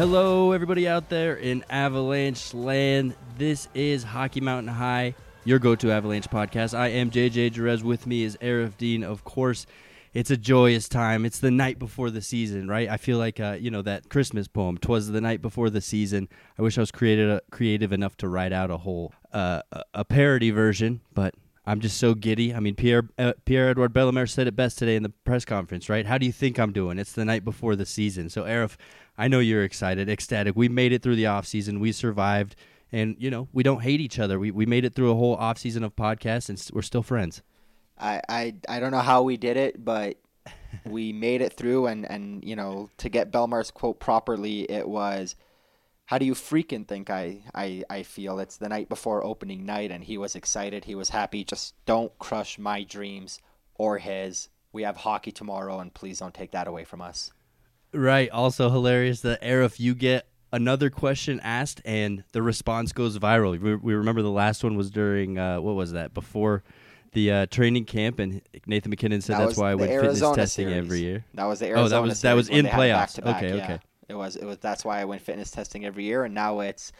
Hello, everybody out there in Avalanche land. This is Hockey Mountain High, your go to Avalanche podcast. I am JJ Jerez. With me is Aarif Deen. Of course, it's a joyous time. It's the night before the season, right? I feel like, uh, you know, that Christmas poem, Twas the Night Before the Season. I wish I was creative, creative enough to write out a whole uh, a parody version, but I'm just so giddy. I mean, Pierre uh, Pierre Edouard Bellemare said it best today in the press conference, right? How do you think I'm doing? It's the night before the season. So, Aarif, I know you're excited, ecstatic. We made it through the off season. We survived, and you know we don't hate each other. We we made it through a whole off season of podcasts, and we're still friends. I I, I don't know how we did it, but we made it through. And and you know to get Bellemare's quote properly, it was. How do you freaking think I, I, I feel? It's the night before opening night, and he was excited. He was happy. Just don't crush my dreams or his. We have hockey tomorrow, and please don't take that away from us. Right. Also hilarious that if you get another question asked and the response goes viral. We, we remember the last one was during uh, what was that before the uh, training camp, and Nathan MacKinnon said that that's why I went fitness testing series. every year. That was the Arizona. Oh, that was that was in playoffs. Okay, yeah. okay. It was it was that's why I went fitness testing every year, and now it's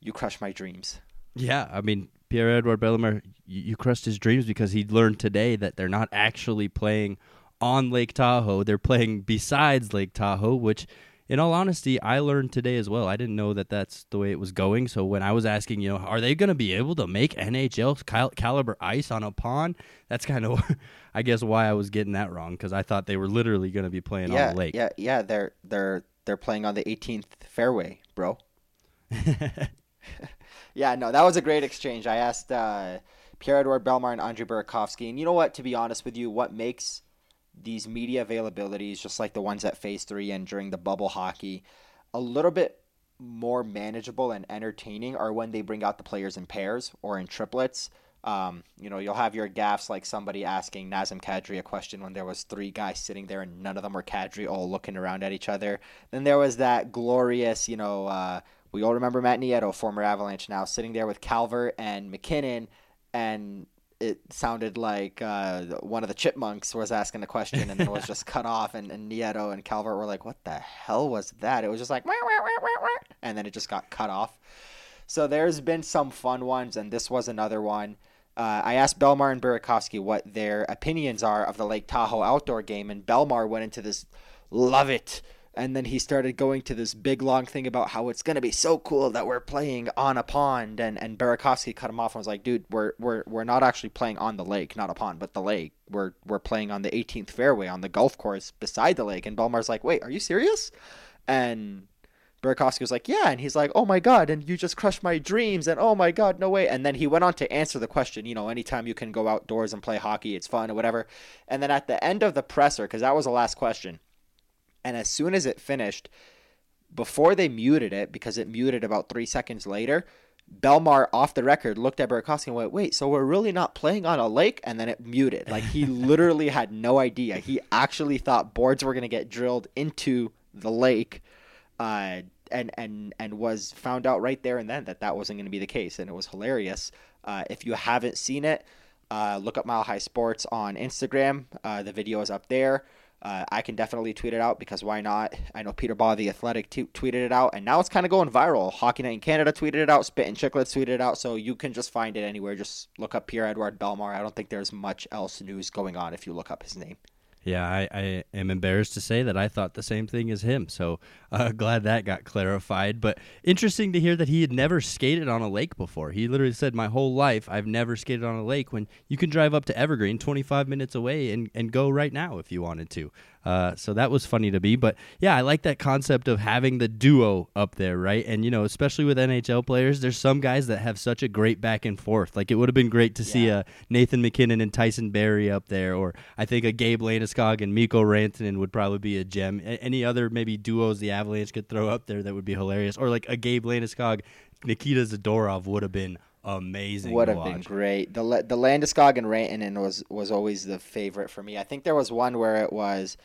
you crush my dreams. Yeah, I mean Pierre Edouard Bellemare, you, you crushed his dreams because he learned today that they're not actually playing on Lake Tahoe. They're playing besides Lake Tahoe, which, in all honesty, I learned today as well. I didn't know that that's the way it was going. So when I was asking, you know, are they going to be able to make NHL cal- caliber ice on a pond? That's kind of, I guess, why I was getting that wrong because I thought they were literally going to be playing yeah, on the lake. Yeah, yeah, they're they're they're playing on the 18th fairway, bro. yeah, no, that was a great exchange. I asked uh, Pierre Edouard Bellemare and Andre Burakovsky, and you know what? To be honest with you, what makes these media availabilities, just like the ones at Phase 3 and during the bubble hockey, a little bit more manageable and entertaining are when they bring out the players in pairs or in triplets. Um, you know, you'll have your gaffs like somebody asking Nazem Kadri a question when there was three guys sitting there and none of them were Kadri, all looking around at each other. Then there was that glorious, you know, uh, we all remember Matt Nieto, former Avalanche now, sitting there with Calvert and MacKinnon, and it sounded like uh, one of the chipmunks was asking a question and then it was just cut off and, and Nieto and Calvert were like, what the hell was that? It was just like, wah, wah, wah, and then it just got cut off. So there's been some fun ones, and this was another one. Uh, I asked Bellemare and Burakovsky what their opinions are of the Lake Tahoe outdoor game, and Bellemare went into this love it and then he started going to this big long thing about how it's gonna be so cool that we're playing on a pond and and Burakovsky cut him off and was like, dude, we're we're we're not actually playing on the lake, not a pond, but the lake. We're we're playing on the 18th fairway on the golf course beside the lake. And Bellemare's like, wait, are you serious? And Burakovsky was like, yeah, and he's like, oh my god, and you just crushed my dreams, and oh my god, no way. And then he went on to answer the question, you know, anytime you can go outdoors and play hockey, it's fun or whatever. And then at the end of the presser, because that was the last question and as soon as it finished, before they muted it, because it muted about three seconds later, Bellemare off the record looked at Burakovsky and went, "Wait, so we're really not playing on a lake?" And then it muted. Like he literally had no idea. He actually thought boards were going to get drilled into the lake, uh, and and and was found out right there and then that that wasn't going to be the case, and it was hilarious. Uh, if you haven't seen it, uh, look up Mile High Sports on Instagram. Uh, the video is up there. Uh, I can definitely tweet it out because why not? I know Peter Baugh, the Athletic, t- tweeted it out, and now it's kind of going viral. Hockey Night in Canada tweeted it out, Spit and Chicklets tweeted it out, so you can just find it anywhere. Just look up Pierre Edward Bellemare. I don't think there's much else news going on if you look up his name. Yeah, I, I, am embarrassed to say that I thought the same thing as him. So uh, glad that got clarified. But interesting to hear that he had never skated on a lake before. He literally said, My whole life, I've never skated on a lake when you can drive up to Evergreen 25 minutes away and, and go right now if you wanted to. Uh, so that was funny to me. But yeah, I like that concept of having the duo up there, right? And, you know, especially with NHL players, there's some guys that have such a great back and forth. Like it would have been great to yeah. see a Nathan MacKinnon and Tyson Barrie up there, or I think a Gabe Landeskog and Mikko Rantanen would probably be a gem. any other maybe duos the Avalanche could throw up there that would be hilarious, or like a Gabe Landeskog, Nikita Zadorov would have been amazing. Would have been great. The the Landeskog and Rantanen was was always the favorite for me. I think there was one where it was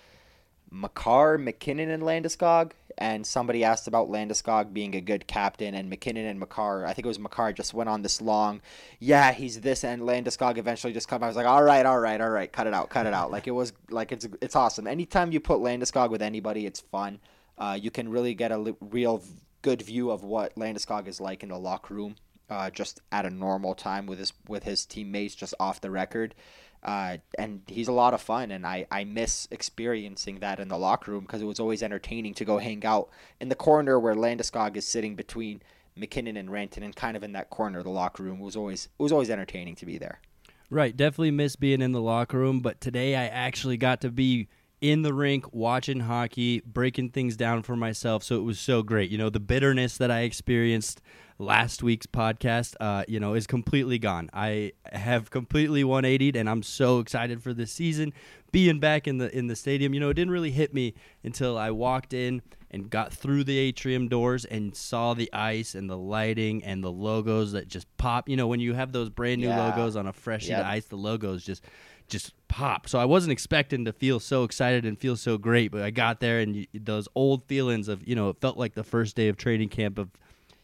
Makar, MacKinnon, and Landeskog. And somebody asked about Landeskog being a good captain, and MacKinnon and Makar, I think it was Makar, just went on this long, yeah, he's this, and Landeskog eventually just come. I was like, all right, all right, all right, cut it out, cut it out. Like it was, like it's it's awesome. Anytime you put Landeskog with anybody, it's fun. Uh, you can really get a li- real good view of what Landeskog is like in the locker room, uh, just at a normal time with his with his teammates, just off the record. Uh, and he's a lot of fun, and I, I miss experiencing that in the locker room because it was always entertaining to go hang out in the corner where Landeskog is sitting between MacKinnon and Rantanen, kind of in that corner of the locker room. It was always it was always entertaining to be there. Right, definitely miss being in the locker room, but today I actually got to be in the rink watching hockey, breaking things down for myself. So it was so great. You know, the bitterness that I experienced last week's podcast, uh, you know, is completely gone. I have completely 180'd, and I'm so excited for this season. Being back in the in the stadium, you know, it didn't really hit me until I walked in and got through the atrium doors and saw the ice and the lighting and the logos that just pop. You know, when you have those brand new Yeah. logos on a fresh sheet Yep. of ice, the logos just just pop. So I wasn't expecting to feel so excited and feel so great, but I got there and you, those old feelings of you know it felt like the first day of training camp of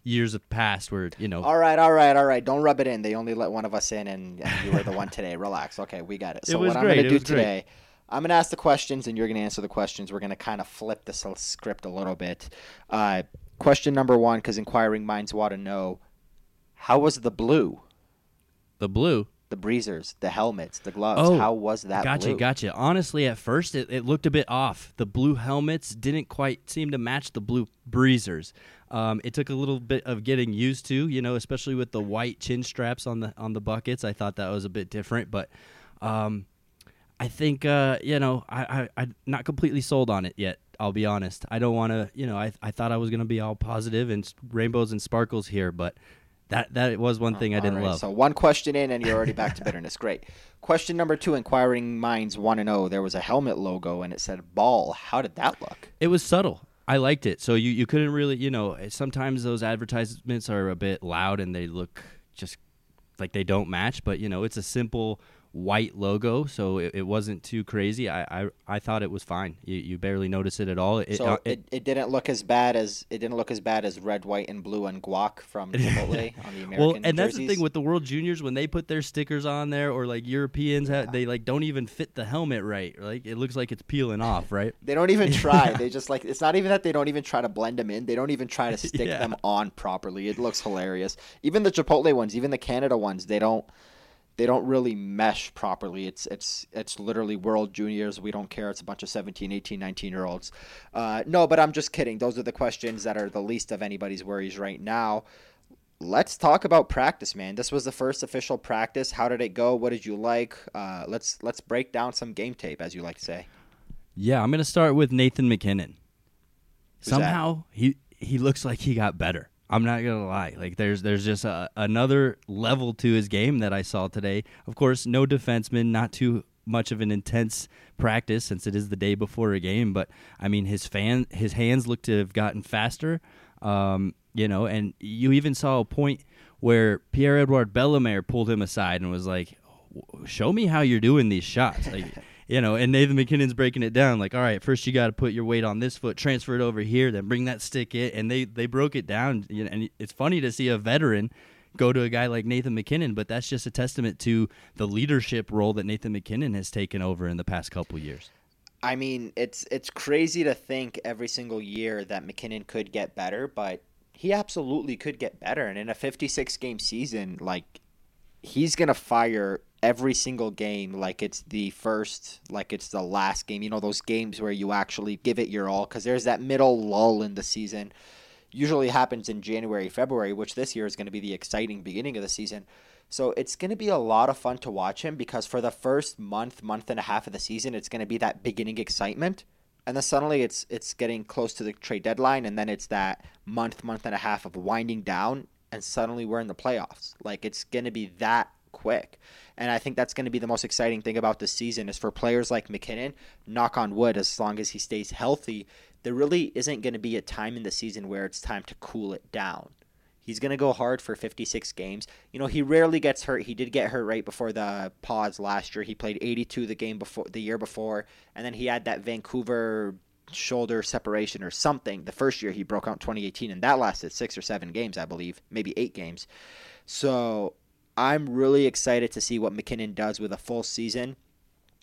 years of past where you know All right, all right, all right. Don't rub it in. They only let one of us in, and, and you were the one today. Relax. Okay, we got it. It So was what great, I'm gonna do was great. today, I'm gonna ask the questions, and you're gonna answer the questions. We're gonna kind of flip the script a little bit. Uh, question number one, because inquiring minds want to know, how was the blue? the blue. The breezers, the helmets, the gloves. Oh, how was that Gotcha, blue? gotcha. Honestly, at first it, it looked a bit off. The blue helmets didn't quite seem to match the blue breezers. Um, it took a little bit of getting used to, you know, especially with the white chin straps on the on the buckets. I thought that was a bit different, but um, I think uh, you know I, I I'm not completely sold on it yet. I'll be honest. I don't want to, you know, I I thought I was gonna be all positive and rainbows and sparkles here, but that that was one thing I didn't right, love. So one question in, and you're already back to bitterness. Great. Question number two: Inquiring minds want to know. There was a helmet logo, and it said "ball." How did that look? It was subtle. I liked it. So you, you couldn't really, you know, eh, sometimes those advertisements are a bit loud and they look just like they don't match, but you know, it's a simple white logo, so it, it wasn't too crazy. I, I I thought it was fine. You, you barely notice it at all. It, so uh, it, it didn't look as bad as it didn't look as bad as red, white, and blue and guac from Chipotle on the American well, and that's the thing with the World Juniors when they put their stickers on there, or like Europeans, have, they like don't even fit the helmet right. Like it looks like it's peeling off, right? They don't even try. they just like it's not even that they don't even try to blend them in. They don't even try to stick Yeah. them on properly. It looks hilarious. Even the Chipotle ones, even the Canada ones, they don't they don't really mesh properly. It's it's it's literally World Juniors. We don't care. It's a bunch of 17, 18, 19 year olds. Uh, no, but I'm just kidding. Those are the questions that are the least of anybody's worries right now. Let's talk about practice, man. This was the first official practice. How did it go? What did you like? Uh, let's let's break down some game tape, as you like to say. Yeah, I'm gonna start with Nathan MacKinnon. Who's that? Somehow he he looks like he got better. I'm not gonna lie. Like there's there's just a, another level to his game that I saw today. Of course, no defenseman, not too much of an intense practice since it is the day before a game. But I mean, his fan his hands look to have gotten faster. Um, you know, and you even saw a point where Pierre Edouard Bellemare pulled him aside and was like, "Show me how you're doing these shots." Like, you know, and Nathan MacKinnon's breaking it down. Like, all right, first you got to put your weight on this foot, transfer it over here, then bring that stick in, and they they broke it down. You know, and it's funny to see a veteran go to a guy like Nathan MacKinnon, but that's just a testament to the leadership role that Nathan MacKinnon has taken over in the past couple years. I mean, it's it's crazy to think every single year that MacKinnon could get better, but he absolutely could get better. And in a 56 game season, like he's gonna fire every single game like it's the first, like it's the last game. You know those games where you actually give it your all because there's that middle lull in the season. Usually happens in January, February, which this year is going to be the exciting beginning of the season. So it's going to be a lot of fun to watch him because for the first month, month and a half of the season, it's going to be that beginning excitement, and then suddenly it's it's getting close to the trade deadline, and then it's that month, month and a half of winding down, and suddenly we're in the playoffs. Like it's going to be that quick, and I think that's going to be the most exciting thing about this season is for players like MacKinnon. Knock on wood, as long as he stays healthy, there really isn't going to be a time in the season where it's time to cool it down. He's going to go hard for 56 games. You know, he rarely gets hurt. He did get hurt right before the pause last year. He played 82 the game before the year before, and then he had that Vancouver shoulder separation or something. The first year he broke out in 2018 and that lasted 6 or 7 games, I believe, maybe 8 games. So, I'm really excited to see what MacKinnon does with a full season.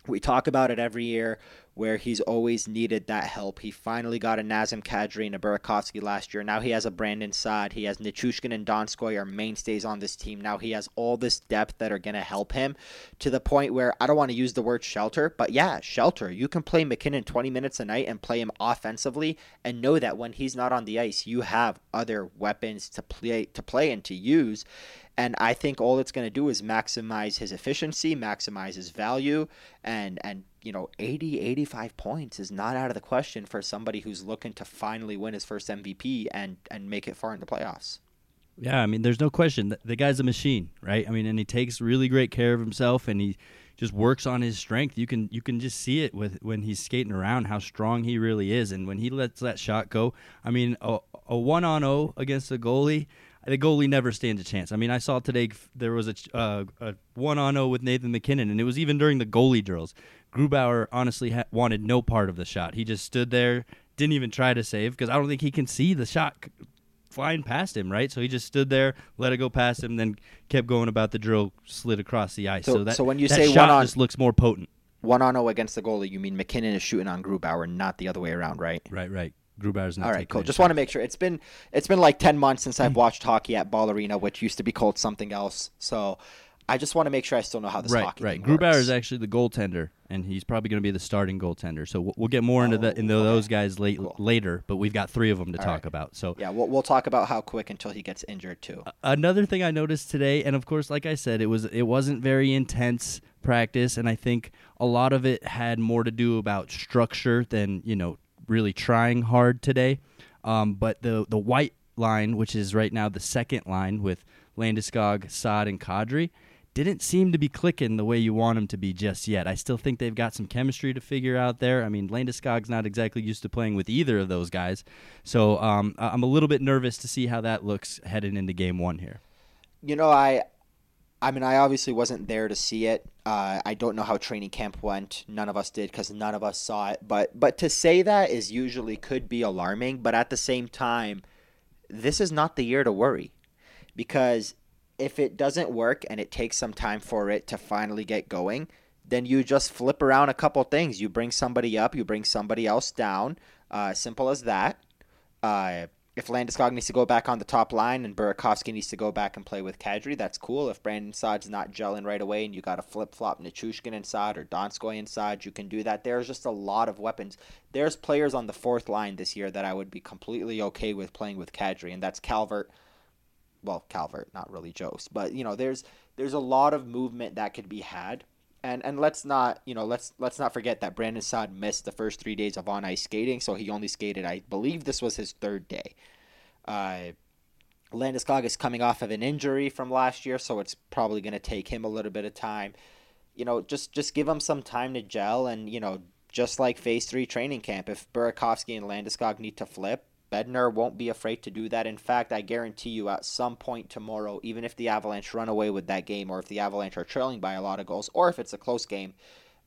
We talk about it every year. where he's always needed that help. He finally got a Nazem Kadri and a Burakovsky last year. Now he has a Brandon Saad. He has Nichushkin and Donskoy are mainstays on this team. Now he has all this depth that are going to help him to the point where I don't want to use the word shelter, but yeah, shelter. You can play MacKinnon 20 minutes a night and play him offensively and know that when he's not on the ice, you have other weapons to play to play and to use. And I think all it's going to do is maximize his efficiency, maximize his value, and and you know 80 85 points is not out of the question for somebody who's looking to finally win his first MVP and and make it far into playoffs. Yeah, I mean, there's no question. The, guy's a machine, right? I mean, and he takes really great care of himself, and he just works on his strength. You can you can just see it with when he's skating around how strong he really is, and when he lets that shot go. I mean, a, a one on zero against a goalie the goalie never stands a chance. I mean, I saw today there was a, uh, a one on zero with Nathan MacKinnon, and it was even during the goalie drills. Grubauer honestly ha- wanted no part of the shot. He just stood there, didn't even try to save because I don't think he can see the shot flying past him, right? So he just stood there, let it go past him, then kept going about the drill, slid across the ice. So, so that so when you that say shot one on just looks more potent. one on zero against the goalie, you mean MacKinnon is shooting on Grubauer, not the other way around, right? Right, right. Grubauer's not All right, cool. Just want to make sure it's been it's been like ten months since Mm. I've watched hockey at Ball Arena, which used to be called something else. So I just want to make sure I still know how this right, hockey right. Grubauer works. is actually the goaltender, and he's probably going to be the starting goaltender. So we'll, we'll get more into that into Oh, okay. those guys late, Cool. later. But we've got three of them to All talk right. about. So yeah, we'll we'll talk about how quick until he gets injured too. another thing I noticed today, and of course, like I said, it was it wasn't very intense practice, and I think a lot of it had more to do about structure than you know really trying hard today. Um, but the the white line, which is right now the second line with Landeskog, Saad, and Kadri, didn't seem to be clicking the way you want them to be just yet. I still think they've got some chemistry to figure out there. I mean, Landeskog's not exactly used to playing with either of those guys, so um, I'm a little bit nervous to see how that looks heading into Game One here. You know, I I mean, I obviously wasn't there to see it. Uh, I don't know how training camp went. None of us did because none of us saw it. But but to say that is usually could be alarming. But at the same time, this is not the year to worry, because if it doesn't work and it takes some time for it to finally get going, then you just flip around a couple things. You bring somebody up, you bring somebody else down. Uh, simple as that. Uh, if Landeskog needs to go back on the top line and Burakovsky needs to go back and play with Kadri, that's cool. If Brandon Saad's not gelling right away and you got to flip flop Nichushkin inside or Donskoy inside, you can do that. There's just a lot of weapons. There's players on the fourth line this year that I would be completely okay with playing with Kadri, and that's Calvert. Well, Calvert, not really Jost, but you know, there's there's a lot of movement that could be had. And and let's not you know let's let's not forget that Brandon Saad missed the first three days of on ice skating, so he only skated. I believe this was his third day. Uh, Landeskog is coming off of an injury from last year, so it's probably going to take him a little bit of time. You know, just just give him some time to gel, and you know, just like Phase Three training camp, if Burakovsky and Landeskog need to flip, Bednar won't be afraid to do that. In fact, I guarantee you, at some point tomorrow, even if the Avalanche run away with that game, or if the Avalanche are trailing by a lot of goals, or if it's a close game,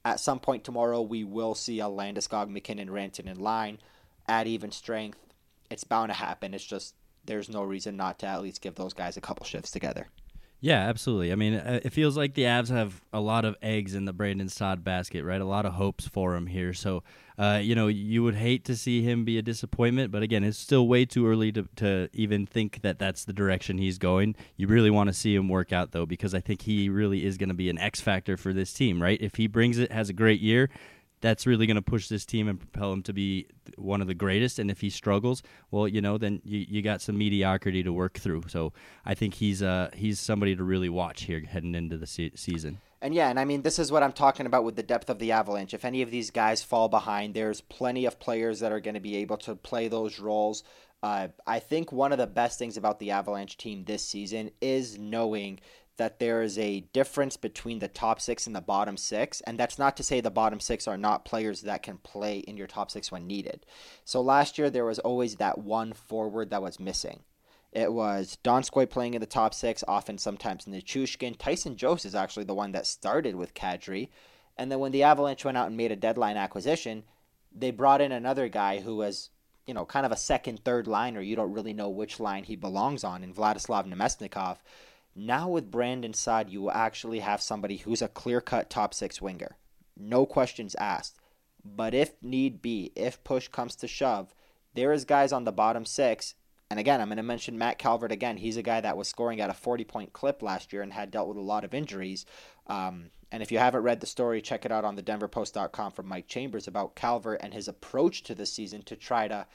at some point tomorrow, we will see a Landeskog, MacKinnon, Ranton in line at even strength. It's bound to happen. It's just there's no reason not to at least give those guys a couple shifts together. Yeah, absolutely. I mean, uh, it feels like the Avs have a lot of eggs in the Brandon Saad basket, right? A lot of hopes for him here. So, uh, you know, you would hate to see him be a disappointment, but again, it's still way too early to, to even think that that's the direction he's going. You really want to see him work out, though, because I think he really is going to be an X factor for this team, right? If he brings it, has a great year, that's really going to push this team and propel him to be one of the greatest. And if he struggles, well, you know, then you, you got some mediocrity to work through. So I think he's uh he's somebody to really watch here heading into the se- season. And yeah, and I mean, this is what I'm talking about with the depth of the Avalanche. If any of these guys fall behind, there's plenty of players that are going to be able to play those roles. Uh, I think one of the best things about the Avalanche team this season is knowing that there is a difference between the top six and the bottom six. And that's not to say the bottom six are not players that can play in your top six when needed. So last year, there was always that one forward that was missing. It was Donskoy playing in the top six, often sometimes Nichushkin. Tyson Jost is actually the one that started with Kadri. And then when the Avalanche went out and made a deadline acquisition, they brought in another guy who was, you know, kind of a second, third liner. You don't really know which line he belongs on in Vladislav Namestnikov. Now with Brandon Saad, you actually have somebody who's a clear cut top six winger. No questions asked. But if need be, if push comes to shove, there is guys on the bottom six. And again, I'm going to mention Matt Calvert again. He's a guy that was scoring at a 40 point clip last year and had dealt with a lot of injuries. Um, and if you haven't read the story, check it out on the denverpost.com from Mike Chambers about Calvert and his approach to the season to try to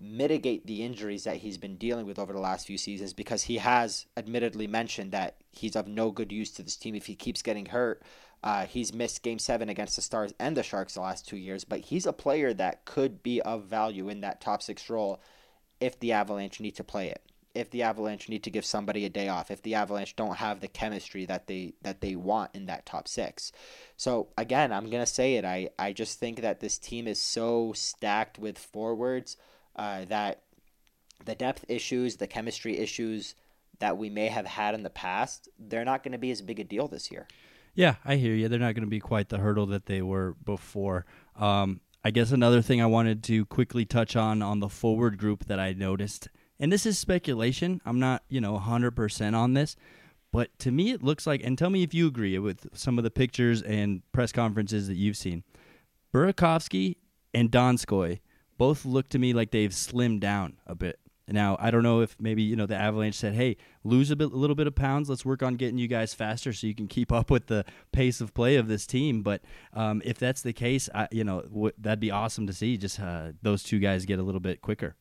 mitigate the injuries that he's been dealing with over the last few seasons because he has admittedly mentioned that he's of no good use to this team if he keeps getting hurt. Uh, he's missed game seven against the Stars and the Sharks the last two years, but he's a player that could be of value in that top six role if the Avalanche need to play it. If the Avalanche need to give somebody a day off, if the Avalanche don't have the chemistry that they that they want in that top six, so again, I'm gonna say it. I I just think that this team is so stacked with forwards uh, that the depth issues, the chemistry issues that we may have had in the past, they're not going to be as big a deal this year. Yeah, I hear you. They're not going to be quite the hurdle that they were before. Um, I guess another thing I wanted to quickly touch on on the forward group that I noticed, and this is speculation. I'm not, you know, 100% on this, but to me it looks like, and tell me if you agree with some of the pictures and press conferences that you've seen. Burakovsky and Donskoy both look to me like they've slimmed down a bit. Now, I don't know if maybe, you know, the Avalanche said, hey, lose a, bit, a little bit of pounds. Let's work on getting you guys faster so you can keep up with the pace of play of this team. But um, if that's the case, I, you know, w- that'd be awesome to see just uh, those two guys get a little bit quicker.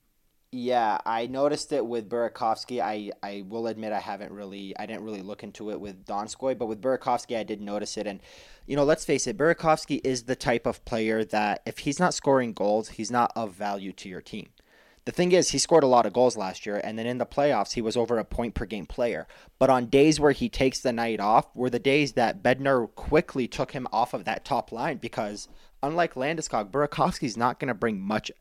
Yeah, I noticed it with Burakovsky. I, I will admit I haven't really I didn't really look into it with Donskoy, but with Burakovsky I did notice it. And you know, let's face it, Burakovsky is the type of player that if he's not scoring goals, he's not of value to your team. The thing is, he scored a lot of goals last year, and then in the playoffs, he was over a point per game player. But on days where he takes the night off, were the days that Bednar quickly took him off of that top line because, unlike Landeskog, Burakovsky's not going to bring much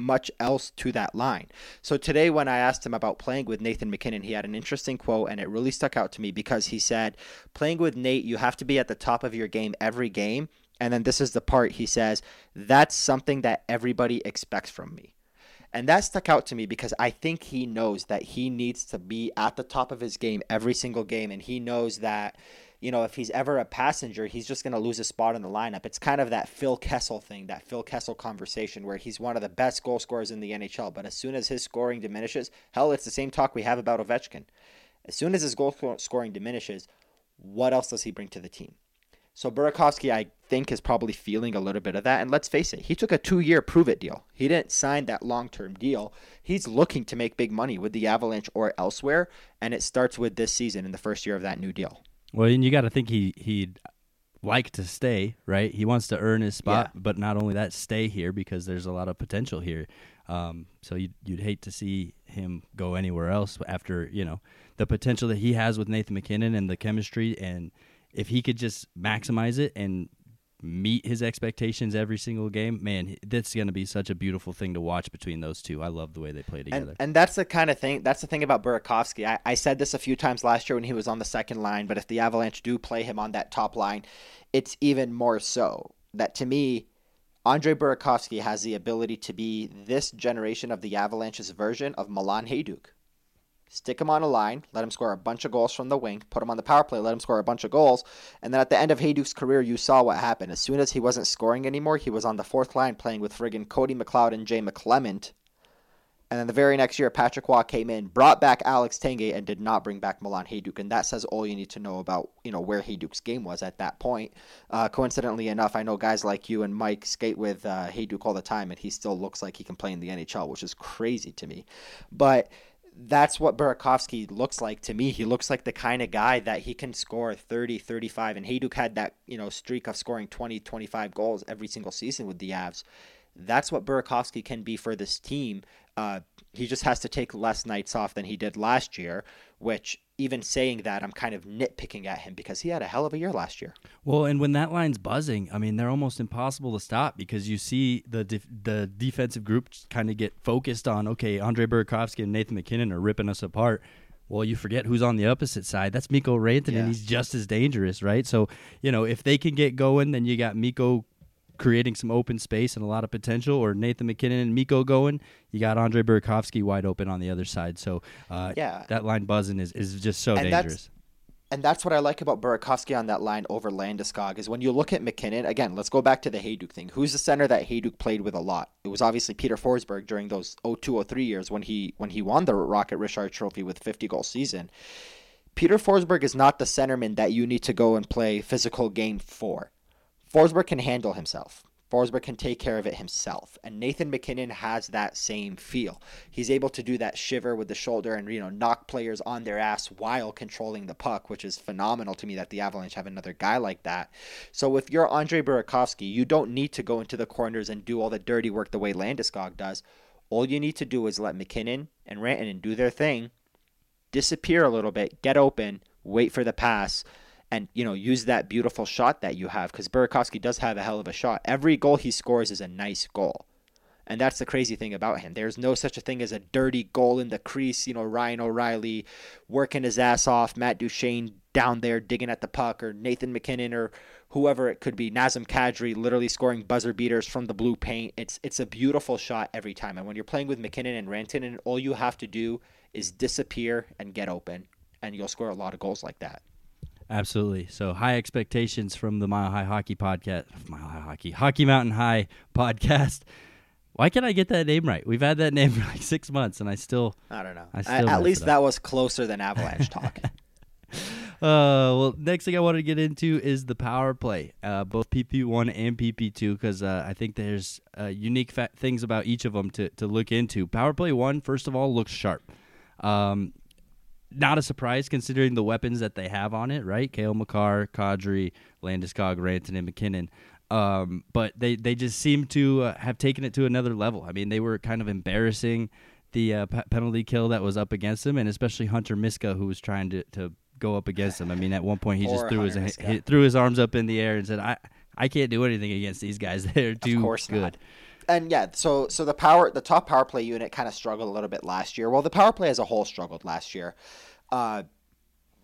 much else to that line. So today, when I asked him about playing with Nathan MacKinnon, he had an interesting quote, and it really stuck out to me because he said, Playing with Nate, you have to be at the top of your game every game. And then this is the part he says, That's something that everybody expects from me. And that stuck out to me because I think he knows that he needs to be at the top of his game every single game. And he knows that you know, if he's ever a passenger, he's just going to lose a spot in the lineup. It's kind of that Phil Kessel thing, that Phil Kessel conversation where he's one of the best goal scorers in the NHL. But as soon as his scoring diminishes, hell, it's the same talk we have about Ovechkin. As soon as his goal scoring diminishes, what else does he bring to the team? So Burakovsky, I think, is probably feeling a little bit of that. And let's face it, he took a two-year prove-it deal. He didn't sign that long-term deal. He's looking to make big money with the Avalanche or elsewhere, and it starts with this season in the first year of that new deal. Well, and you got to think he he'd like to stay, right? He wants to earn his spot, yeah. but not only that, stay here because there's a lot of potential here. Um, so you'd, you'd hate to see him go anywhere else after you know the potential that he has with Nathan MacKinnon and the chemistry, and if he could just maximize it and meet his expectations every single game, man, that's going to be such a beautiful thing to watch between those two. I love the way they play together. And, and that's the kind of thing. That's the thing about Burakovsky. I, I said this a few times last year when he was on the second line, but if the Avalanche do play him on that top line, it's even more so. That to me, Andre Burakovsky has the ability to be this generation of the Avalanche's version of Milan Hejduk stick him on a line, let him score a bunch of goals from the wing, put him on the power play, let him score a bunch of goals. And then at the end of Hejduk's career, you saw what happened. As soon as he wasn't scoring anymore, he was on the fourth line playing with friggin' Cody McLeod and Jay McClement. And then the very next year, Patrick Roy came in, brought back Alex Tanguay, and did not bring back Milan Hejduk. And that says all you need to know about, you know, where Hejduk's game was at that point. Uh, coincidentally enough, I know guys like you and Mike skate with uh, Hejduk all the time, and he still looks like he can play in the NHL, which is crazy to me. But that's what Burakovsky looks like to me. He looks like the kind of guy that he can score 30, 35. And Hejduk had that, you know, streak of scoring 20, 25 goals every single season with the Avs. That's what Burakovsky can be for this team. Uh, he just has to take less nights off than he did last year, which even saying that, I'm kind of nitpicking at him because he had a hell of a year last year. Well, and when that line's buzzing, I mean, they're almost impossible to stop because you see the def- the defensive group kind of get focused on, okay, Andre Burakovsky and Nathan MacKinnon are ripping us apart. Well, you forget who's on the opposite side. That's Mikko Rantanen, yeah. and he's just as dangerous, right? So, you know, if they can get going, then you got Mikko creating some open space and a lot of potential, or Nathan MacKinnon and Mikko going, you got Andre Burakovsky wide open on the other side. So uh, yeah, that line buzzing is, is just so and dangerous. and that's what I like about Burakovsky on that line over Landeskog is when you look at MacKinnon, again, let's go back to the Hejduk thing. Who's the center that Hejduk played with a lot? It was obviously Peter Forsberg during those 0203 years when he when he won the Rocket Richard Trophy with 50 goal season. Peter Forsberg is not the centerman that you need to go and play physical game for. Forsberg can handle himself. Forsberg can take care of it himself. And Nathan MacKinnon has that same feel. He's able to do that shiver with the shoulder and, you know, knock players on their ass while controlling the puck, which is phenomenal to me that the Avalanche have another guy like that. So if you're Andre Burakovsky, you don't need to go into the corners and do all the dirty work the way Landeskog does. All you need to do is let MacKinnon and Rantanen do their thing, disappear a little bit, get open, wait for the pass, and you know use that beautiful shot that you have because Burakovsky does have a hell of a shot. Every goal he scores is a nice goal. And that's the crazy thing about him. There's no such a thing as a dirty goal in the crease. You know, Ryan O'Reilly working his ass off, Matt Duchene down there digging at the puck, or Nathan MacKinnon, or whoever it could be, Nazem Kadri literally scoring buzzer beaters from the blue paint. It's it's a beautiful shot every time. And when you're playing with MacKinnon and Rantanen, all you have to do is disappear and get open, and you'll score a lot of goals like that. Absolutely. So high expectations from the Mile High Hockey podcast, Mile High Hockey, Hockey Mountain High podcast. Why can't I get that name right? We've had that name for like six months, and I still I don't know. I I- at least that was closer than Avalanche talk. Uh, well, next thing I wanted to get into is the power play, uh, both PP1 and PP2, because uh, I think there's uh, unique fa- things about each of them to, to look into. Power play one, first of all, looks sharp. Um, not a surprise considering the weapons that they have on it, right? Cale Makar, Kadri, Landeskog, Rantanen, and MacKinnon. Um, but they, they just seem to uh, have taken it to another level. I mean, they were kind of embarrassing the uh, pe- penalty kill that was up against him, and especially Hunter Miska, who was trying to, to go up against him. I mean, at one point he just threw his Hunter he threw his arms up in the air and said, "I I can't do anything against these guys. They're too of course good." not. And yeah, so so the power the top power play unit kind of struggled a little bit last year. Well, the power play as a whole struggled last year. Uh,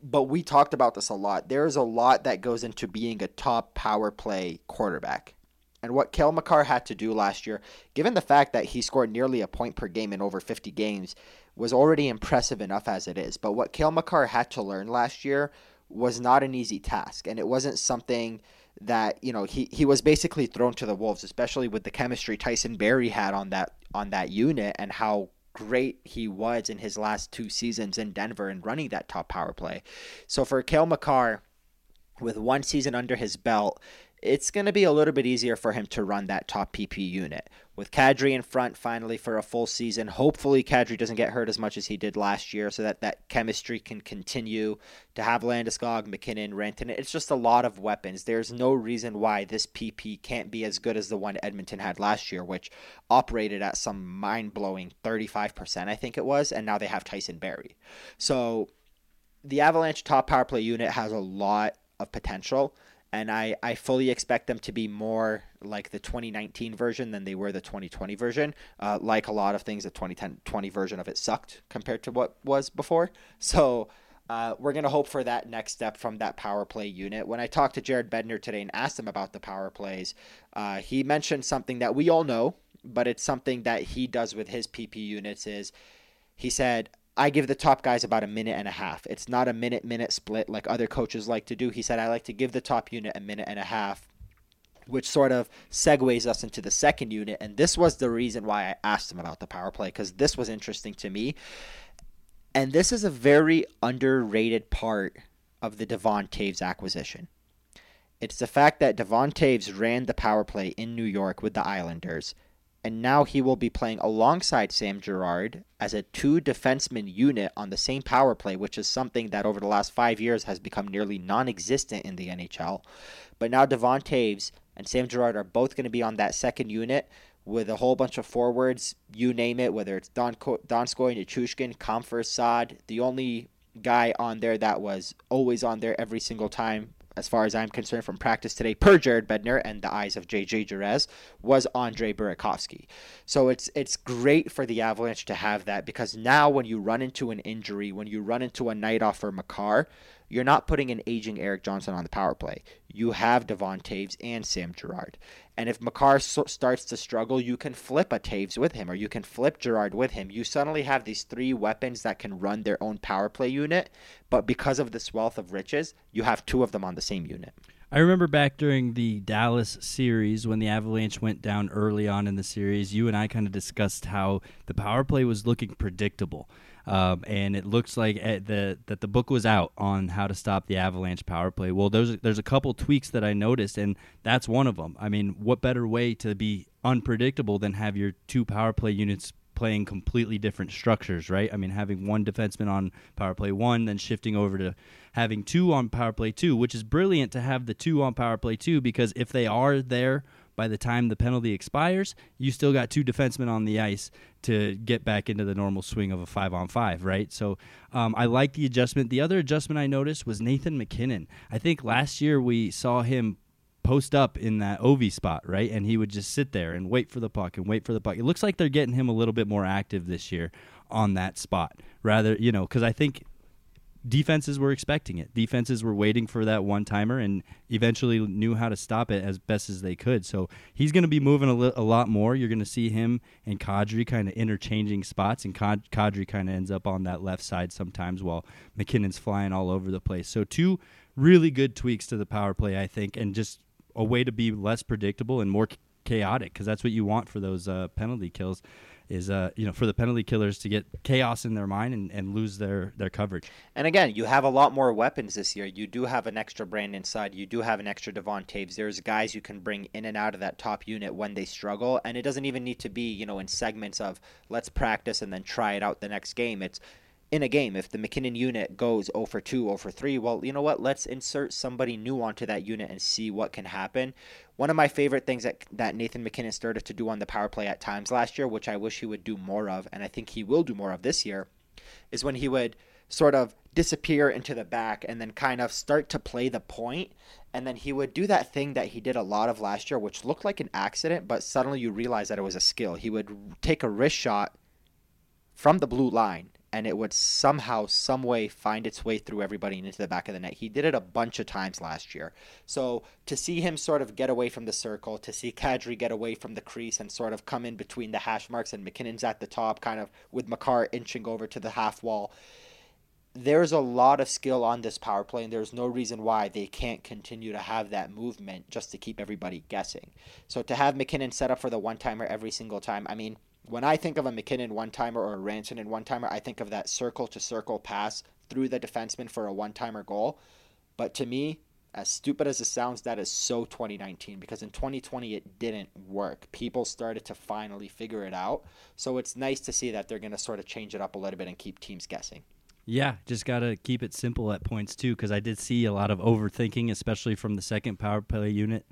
but we talked about this a lot. There's a lot that goes into being a top power play quarterback. And what Cale Makar had to do last year, given the fact that he scored nearly a point per game in over 50 games, was already impressive enough as it is. But what Cale Makar had to learn last year was not an easy task. And it wasn't something that, you know, he, he was basically thrown to the wolves, especially with the chemistry Tyson Barrie had on that on that unit and how great he was in his last two seasons in Denver and running that top power play. So for Cale Makar, with one season under his belt, it's going to be a little bit easier for him to run that top PP unit. With Kadri in front finally for a full season, hopefully Kadri doesn't get hurt as much as he did last year so that that chemistry can continue to have Landeskog, MacKinnon, Rantanen. It's just a lot of weapons. There's no reason why this PP can't be as good as the one Edmonton had last year, which operated at some mind-blowing 35%, I think it was, and now they have Tyson Barrie. So the Avalanche top power play unit has a lot of potential, and I, I fully expect them to be more like the 2019 version than they were the 2020 version. Uh, like a lot of things, the 2010 20 version of it sucked compared to what was before. So uh, we're going to hope for that next step from that power play unit. When I talked to Jared Bednar today and asked him about the power plays, uh, he mentioned something that we all know, but it's something that he does with his PP units is he said, I give the top guys about a minute and a half. It's not a minute minute split like other coaches like to do. He said, I like to give the top unit a minute and a half, which sort of segues us into the second unit. And this was the reason why I asked him about the power play, because this was interesting to me. And this is a very underrated part of the Devon Toews acquisition. It's the fact that Devon Toews ran the power play in New York with the Islanders and now he will be playing alongside Sam Girard as a two defenseman unit on the same power play, which is something that over the last five years has become nearly non existent in the NHL. But now Devon Toews and Sam Girard are both going to be on that second unit with a whole bunch of forwards, you name it, whether it's Don Donskoy, Nichushkin, Compher, Saad. The only guy on there that was always on there every single time as far as I'm concerned, from practice today, per Jared Bednar and the eyes of JJ Jerez, was Andre Burakovsky. So it's it's great for the Avalanche to have that because now when you run into an injury, when you run into a night off for Makar, you're not putting an aging Erik Johnson on the power play. You have Devon Toews and Sam Girard. And if Makar so starts to struggle, you can flip a Toews with him or you can flip Girard with him. You suddenly have these three weapons that can run their own power play unit, but because of this wealth of riches, you have two of them on the same unit. I remember back during the Dallas series when the Avalanche went down early on in the series, you and I kind of discussed how the power play was looking predictable. Um, and it looks like eh, the that the book was out on how to stop the Avalanche power play. Well, there's there's a couple tweaks that I noticed, and that's one of them. I mean, what better way to be unpredictable than have your two power play units playing completely different structures, right? I mean, having one defenseman on power play one, then shifting over to having two on power play two, which is brilliant to have the two on power play two because if they are there by the time the penalty expires, you still got two defensemen on the ice to get back into the normal swing of a five on five, right? So um, I like the adjustment. The other adjustment I noticed was Nathan MacKinnon. I think last year we saw him post up in that Ovi spot, right? And he would just sit there and wait for the puck and wait for the puck. It looks like they're getting him a little bit more active this year on that spot, rather, you know, because I think defenses were expecting it. Defenses were waiting for that one timer and eventually knew how to stop it as best as they could. So he's going to be moving a, li- a, lot more. You're going to see him and Kadri kind of interchanging spots, and Kad- Kadri kind of ends up on that left side sometimes while MacKinnon's flying all over the place. So two really good tweaks to the power play, I think, and just a way to be less predictable and more chaotic because that's what you want for those uh, penalty kills is uh, you know for the penalty killers to get chaos in their mind and, and lose their their coverage. And again, you have a lot more weapons this year. You do have an extra Brandon Saad. You do have an extra Devon Toews. There's guys you can bring in and out of that top unit when they struggle, and it doesn't even need to be you know in segments of let's practice and then try it out the next game. It's in a game, if the MacKinnon unit goes 0 for 2, 0 for 3, well, you know what? Let's insert somebody new onto that unit and see what can happen. One of my favorite things that, that Nathan MacKinnon started to do on the power play at times last year, which I wish he would do more of, and I think he will do more of this year, is when he would sort of disappear into the back and then kind of start to play the point and then he would do that thing that he did a lot of last year which looked like an accident but suddenly you realize that it was a skill he would take a wrist shot from the blue line and it would somehow, some way find its way through everybody and into the back of the net. He did it a bunch of times last year. So to see him sort of get away from the circle, to see Kadri get away from the crease and sort of come in between the hash marks and MacKinnon's at the top, kind of with Makar inching over to the half wall. There's a lot of skill on this power play, and there's no reason why they can't continue to have that movement just to keep everybody guessing. So to have MacKinnon set up for the one timer every single time, I mean, when I think of a MacKinnon one timer or a Rantanen one timer, I think of that circle to circle pass through the defenseman for a one timer goal. But to me, as stupid as it sounds, that is so 2019 because in 2020 it didn't work. People started to finally figure it out. So it's nice to see that they're going to sort of change it up a little bit and keep teams guessing. Yeah, just got to keep it simple at points too because I did see a lot of overthinking, especially from the second power play unit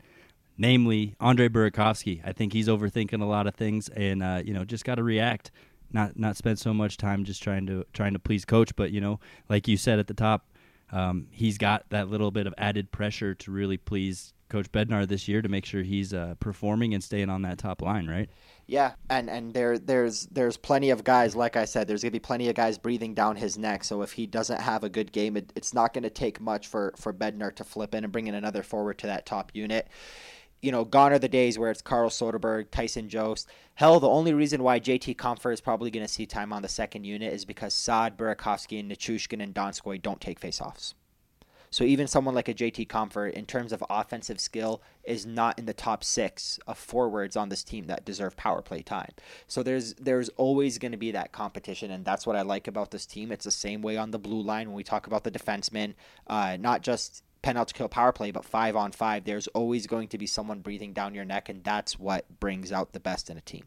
namely Andre Burakovsky. I think he's overthinking a lot of things, and uh, you know, just got to react, not not spend so much time just trying to trying to please coach. But you know, like you said at the top, um, he's got that little bit of added pressure to really please Coach Bednar this year to make sure he's uh, performing and staying on that top line, right? Yeah, and and there there's there's plenty of guys. Like I said, there's gonna be plenty of guys breathing down his neck. So if he doesn't have a good game, it, it's not gonna take much for for Bednar to flip in and bring in another forward to that top unit you know, gone are the days where it's Carl Soderberg, Tyson Jost. Hell, the only reason why JT Compher is probably going to see time on the second unit is because Saad, Burakovsky, and Nichushkin and Donskoy don't take faceoffs. So even someone like a JT Compher, in terms of offensive skill, is not in the top six of forwards on this team that deserve power play time. So there's there's always going to be that competition, and that's what I like about this team. It's the same way on the blue line when we talk about the defensemen, uh, not just penalty kill power play, but five on five, there's always going to be someone breathing down your neck, and that's what brings out the best in a team.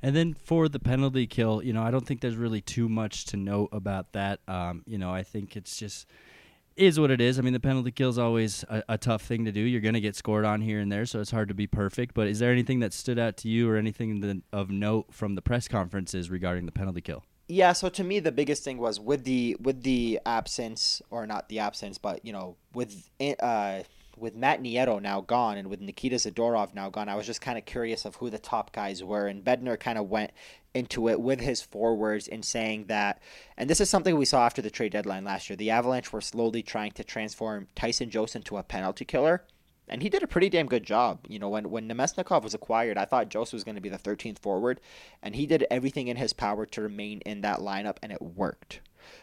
And then for the penalty kill, you know, I don't think there's really too much to note about that. Um, you know, I think it's just is what it is. I mean, the penalty kill is always a, a, tough thing to do. You're going to get scored on here and there, so it's hard to be perfect. But is there anything that stood out to you or anything that, of note from the press conferences regarding the penalty kill? Yeah, so to me the biggest thing was with the with the absence or not the absence, but you know with uh, with Matt Nieto now gone and with Nikita Zadorov now gone, I was just kind of curious of who the top guys were. And Bednar kind of went into it with his forwards in saying that, and this is something we saw after the trade deadline last year. The Avalanche were slowly trying to transform Tyson Jost into a penalty killer. And he did a pretty damn good job. You know, when, when Namestnikov was acquired, I thought Jost was going to be the 13th forward, and he did everything in his power to remain in that lineup, and it worked.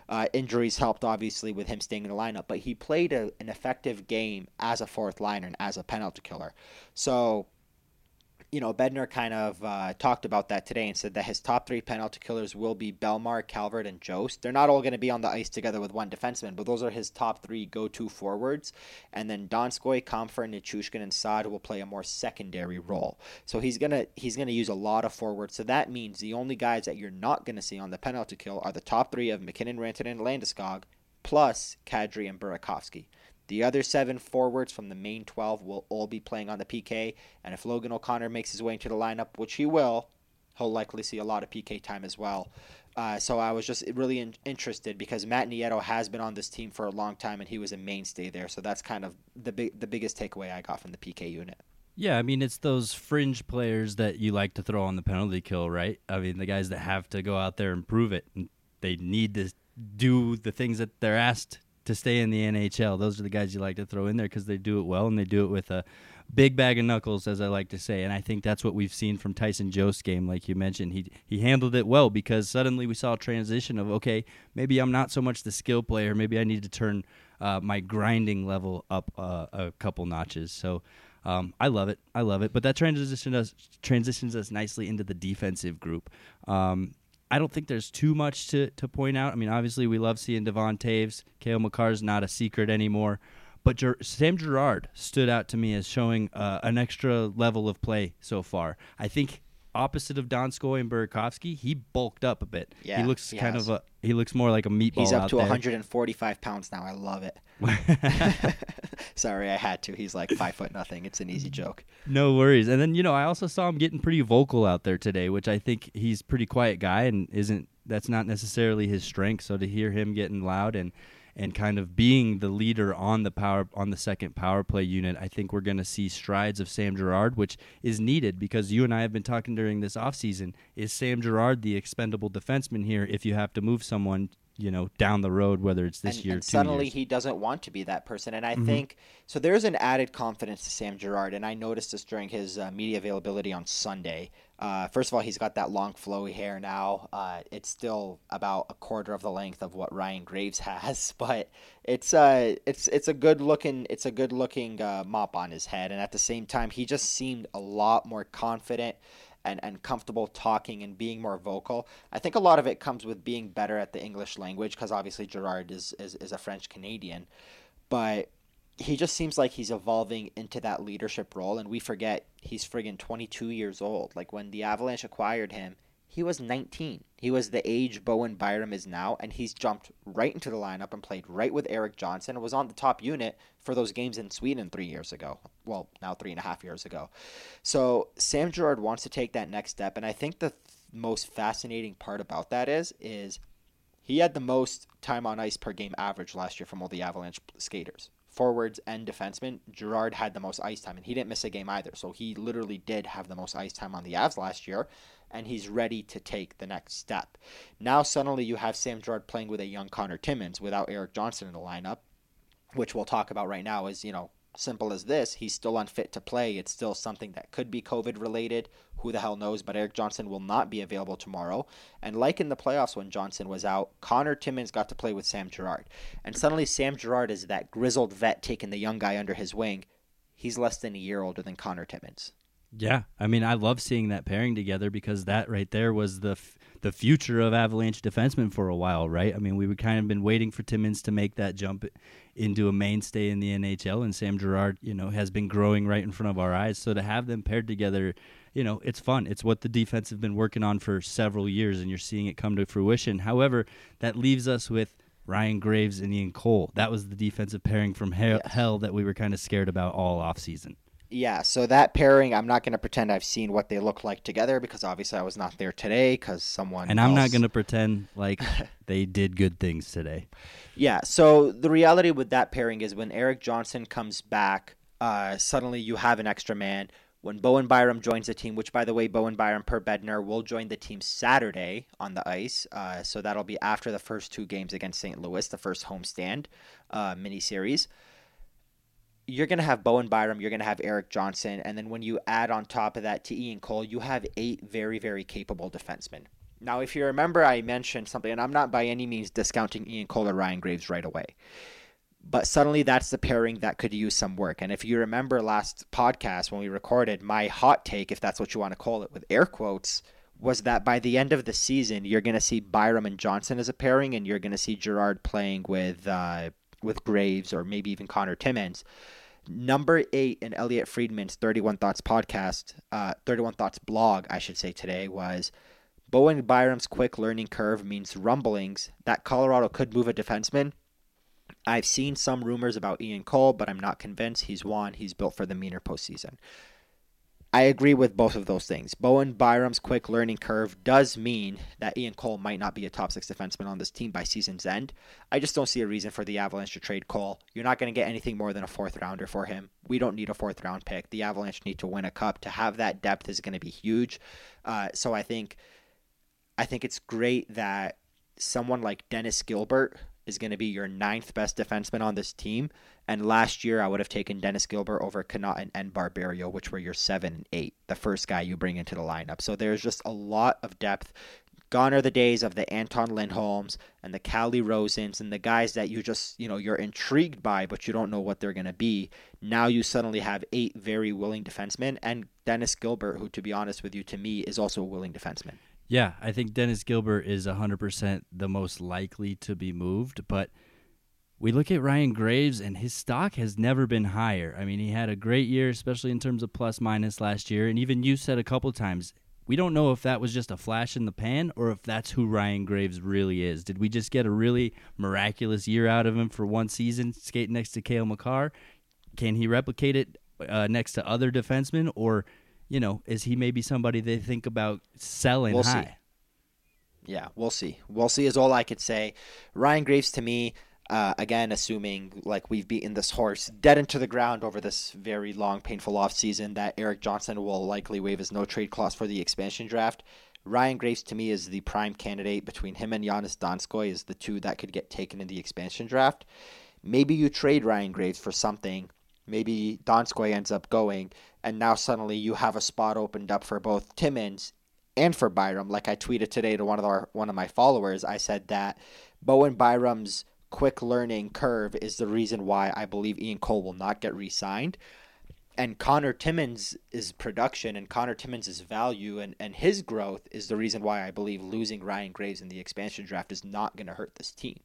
Uh, injuries helped, obviously, with him staying in the lineup, but he played a, an effective game as a fourth liner and as a penalty killer. So you know, Bednar kind of uh, talked about that today and said that his top three penalty killers will be Bellemare, Calvert, and Jost. They're not all going to be on the ice together with one defenseman, but those are his top three go-to forwards. And then Donskoi, Compher, Nichushkin, and Saad will play a more secondary role. So he's gonna he's gonna use a lot of forwards. So that means the only guys that you're not going to see on the penalty kill are the top three of MacKinnon, Rantanen, and Landeskog, plus Kadri and Burakovsky. The other seven forwards from the main 12 will all be playing on the PK, and if Logan O'Connor makes his way into the lineup, which he will, he'll likely see a lot of PK time as well. Uh, so I was just really in- interested because Matt Nieto has been on this team for a long time, and he was a mainstay there. So that's kind of the the biggest takeaway I got from the PK unit. Yeah, I mean it's those fringe players that you like to throw on the penalty kill, right? I mean the guys that have to go out there and prove it. They need to do the things that they're asked to stay in the NHL. Those are the guys you like to throw in there because they do it well and they do it with a big bag of knuckles, as I like to say. And I think that's what we've seen from Tyson Jost's game, like you mentioned. He he handled it well because suddenly we saw a transition of okay, maybe I'm not so much the skill player. Maybe I need to turn uh, my grinding level up uh, a couple notches. So. Um, I love it. I love it. But that transition us transitions us nicely into the defensive group. Um, I don't think there's too much to, to point out. I mean, obviously, we love seeing Devon Toews. Cale Makar's not a secret anymore. But Ger- Sam Girard stood out to me as showing uh, an extra level of play so far. I think opposite of Donskoi and Burakovsky, he bulked up a bit. Yeah, he looks he kind has. of a he looks more like a meatball. He's up to there. 145 pounds now. I love it. Sorry, I had to. He's like five foot nothing. It's an easy joke. No worries. And then you know, I also saw him getting pretty vocal out there today, which I think he's a pretty quiet guy and isn't that's not necessarily his strength. So to hear him getting loud and and kind of being the leader on the power on the second power play unit, I think we're going to see strides of Sam Girard, which is needed because you and I have been talking during this offseason. Is Sam Girard the expendable defenseman here if you have to move someone you know down the road, whether it's this and, year, and two suddenly years. he doesn't want to be that person. And I Mhm. think so. There's an added confidence to Sam Girard, and I noticed this during his uh, media availability on Sunday. Uh, first of all, he's got that long flowy hair now. Uh, it's still about a quarter of the length of what Ryan Graves has, but it's uh, it's it's a good looking it's a good looking uh, mop on his head, and at the same time, he just seemed a lot more confident and, and comfortable talking and being more vocal. I think a lot of it comes with being better at the English language because obviously Girard is, is, is a French Canadian. But he just seems like he's evolving into that leadership role. And we forget he's friggin' 22 years old. Like when the Avalanche acquired him, he was 19. He was the age Bowen Byram is now, and he's jumped right into the lineup and played right with Erik Johnson and was on the top unit for those games in Sweden three years ago. Well, now three and a half years ago. So Sam Girard wants to take that next step, and I think the th- most fascinating part about that is is he had the most time on ice per game average last year from all the Avalanche skaters. Forwards and defensemen, Girard had the most ice time, and he didn't miss a game either. So he literally did have the most ice time on the Avs last year, and he's ready to take the next step. Now suddenly you have Sam Girard playing with a young Connor Timmins without Erik Johnson in the lineup, which we'll talk about right now. Is you know simple as this. He's still unfit to play. It's still something that could be COVID related. Who the hell knows? But Erik Johnson will not be available tomorrow. And like in the playoffs when Johnson was out, Connor Timmins got to play with Sam Girard. And suddenly Sam Girard is that grizzled vet taking the young guy under his wing. He's less than a year older than Connor Timmins. Yeah, I mean, I love seeing that pairing together because that right there was the f- the future of Avalanche defensemen for a while, right? I mean, we were kind of been waiting for Timmins to make that jump into a mainstay in the NHL, and Sam Girard, you know, has been growing right in front of our eyes. So to have them paired together, you know, it's fun. It's what the defense have been working on for several years, and you're seeing it come to fruition. However, that leaves us with Ryan Graves and Ian Cole. That was the defensive pairing from hell, Yes. hell that we were kind of scared about all offseason. Yeah, so that pairing, I'm not going to pretend I've seen what they look like together because obviously I was not there today because someone. And I'm not going to pretend like they did good things today. Yeah, so the reality with that pairing is when Erik Johnson comes back uh, suddenly you have an extra man. When Bowen Byram joins the team, which by the way, Bowen Byram per Bednar will join the team Saturday on the ice. Uh, so that'll be after the first two games against St. Louis, the first homestand uh, mini series. You're going to have Bowen Byram, you're going to have Erik Johnson, and then when you add on top of that to Ian Cole, you have eight very, very capable defensemen. Now, if you remember, I mentioned something, and I'm not by any means discounting Ian Cole or Ryan Graves right away but suddenly that's the pairing that could use some work. And if you remember last podcast when we recorded, my hot take, if that's what you want to call it, with air quotes, was that by the end of the season, you're going to see Byram and Johnson as a pairing, and you're going to see Girard playing with uh, with Graves or maybe even Connor Timmins. Number eight in Elliotte Friedman's 31 Thoughts podcast, uh, 31 Thoughts blog, I should say today, was Bowen Byram's quick learning curve means rumblings that Colorado could move a defenseman I've seen some rumors about Ian Cole, but I'm not convinced. He's won. He's built for the meaner postseason. I agree with both of those things. Bowen Byram's quick learning curve does mean that Ian Cole might not be a top six defenseman on this team by season's end. I just don't see a reason for the Avalanche to trade Cole. You're not going to get anything more than a fourth rounder for him. We don't need a fourth round pick. The Avalanche need to win a cup. To have that depth is going to be huge. Uh, so I think, I think it's great that someone like Dennis Gilbert, is going to be your ninth best defenseman on this team. And last year, I would have taken Dennis Gilbert over Connauton and Barberio, which were your seven and eight, the first guy you bring into the lineup. So there's just a lot of depth. Gone are the days of the Anton Lindholms and the Calle Rosens and the guys that you just, you know, you're intrigued by, but you don't know what they're going to be. Now you suddenly have eight very willing defensemen and Dennis Gilbert, who, to be honest with you, to me, is also a willing defenseman. Yeah, I think Dennis Gilbert is 100% the most likely to be moved, but we look at Ryan Graves and his stock has never been higher. I mean, he had a great year, especially in terms of plus minus last year, and even you said a couple times we don't know if that was just a flash in the pan or if that's who Ryan Graves really is. Did we just get a really miraculous year out of him for one season skating next to Cale Makar? Can he replicate it uh, next to other defensemen, or you know, is he maybe somebody they think about selling we'll high? See. Yeah, we'll see. We'll see is all I could say. Ryan Graves to me, uh, again, assuming like we've beaten this horse dead into the ground over this very long, painful off season, that Erik Johnson will likely waive his no trade clause for the expansion draft. Ryan Graves to me is the prime candidate between him and Joonas Donskoi is the two that could get taken in the expansion draft. Maybe you trade Ryan Graves for something maybe Donskoi ends up going, and now suddenly you have a spot opened up for both Timmins and for Byram. Like I tweeted today to one of our one of my followers, I said that Bowen Byram's quick learning curve is the reason why I believe Ian Cole will not get re-signed. And Connor Timmins' production and Connor Timmins' value and, and his growth is the reason why I believe losing Ryan Graves in the expansion draft is not going to hurt this team.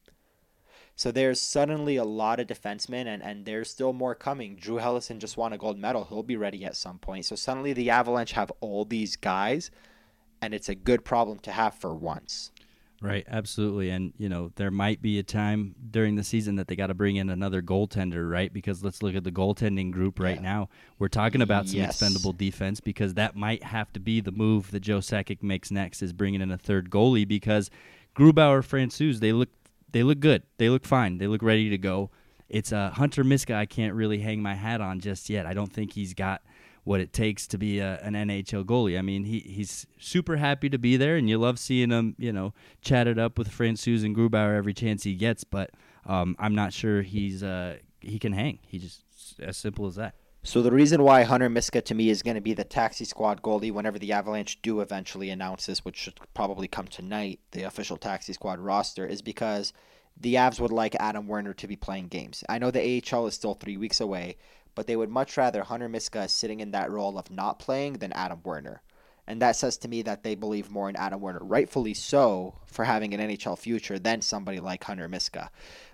So there's suddenly a lot of defensemen, and, and there's still more coming. Drew Helleson just won a gold medal. He'll be ready at some point. So suddenly the Avalanche have all these guys, and it's a good problem to have for once. Right, absolutely. And, you know, there might be a time during the season that they got to bring in another goaltender, right? Because let's look at the goaltending group right yeah. now. We're talking about some yes. expendable defense because that might have to be the move that Joe Sakic makes next is bringing in a third goalie because Grubauer, Francouz, they look they look good. They look fine. They look ready to go. It's a uh, Hunter Miska. I can't really hang my hat on just yet. I don't think he's got what it takes to be a, an NHL goalie. I mean, he he's super happy to be there, and you love seeing him, you know, chatted up with Francouz and Grubauer every chance he gets. But um, I'm not sure he's uh, he can hang. He just as simple as that. So the reason why Hunter Miska to me is going to be the taxi squad goalie whenever the Avalanche do eventually announce this, which should probably come tonight, the official taxi squad roster, is because the Avs would like Adam Werner to be playing games. I know the AHL is still three weeks away, but they would much rather Hunter Miska sitting in that role of not playing than Adam Werner. And that says to me that they believe more in Adam Werner, rightfully so, for having an NHL future than somebody like Hunter Miska.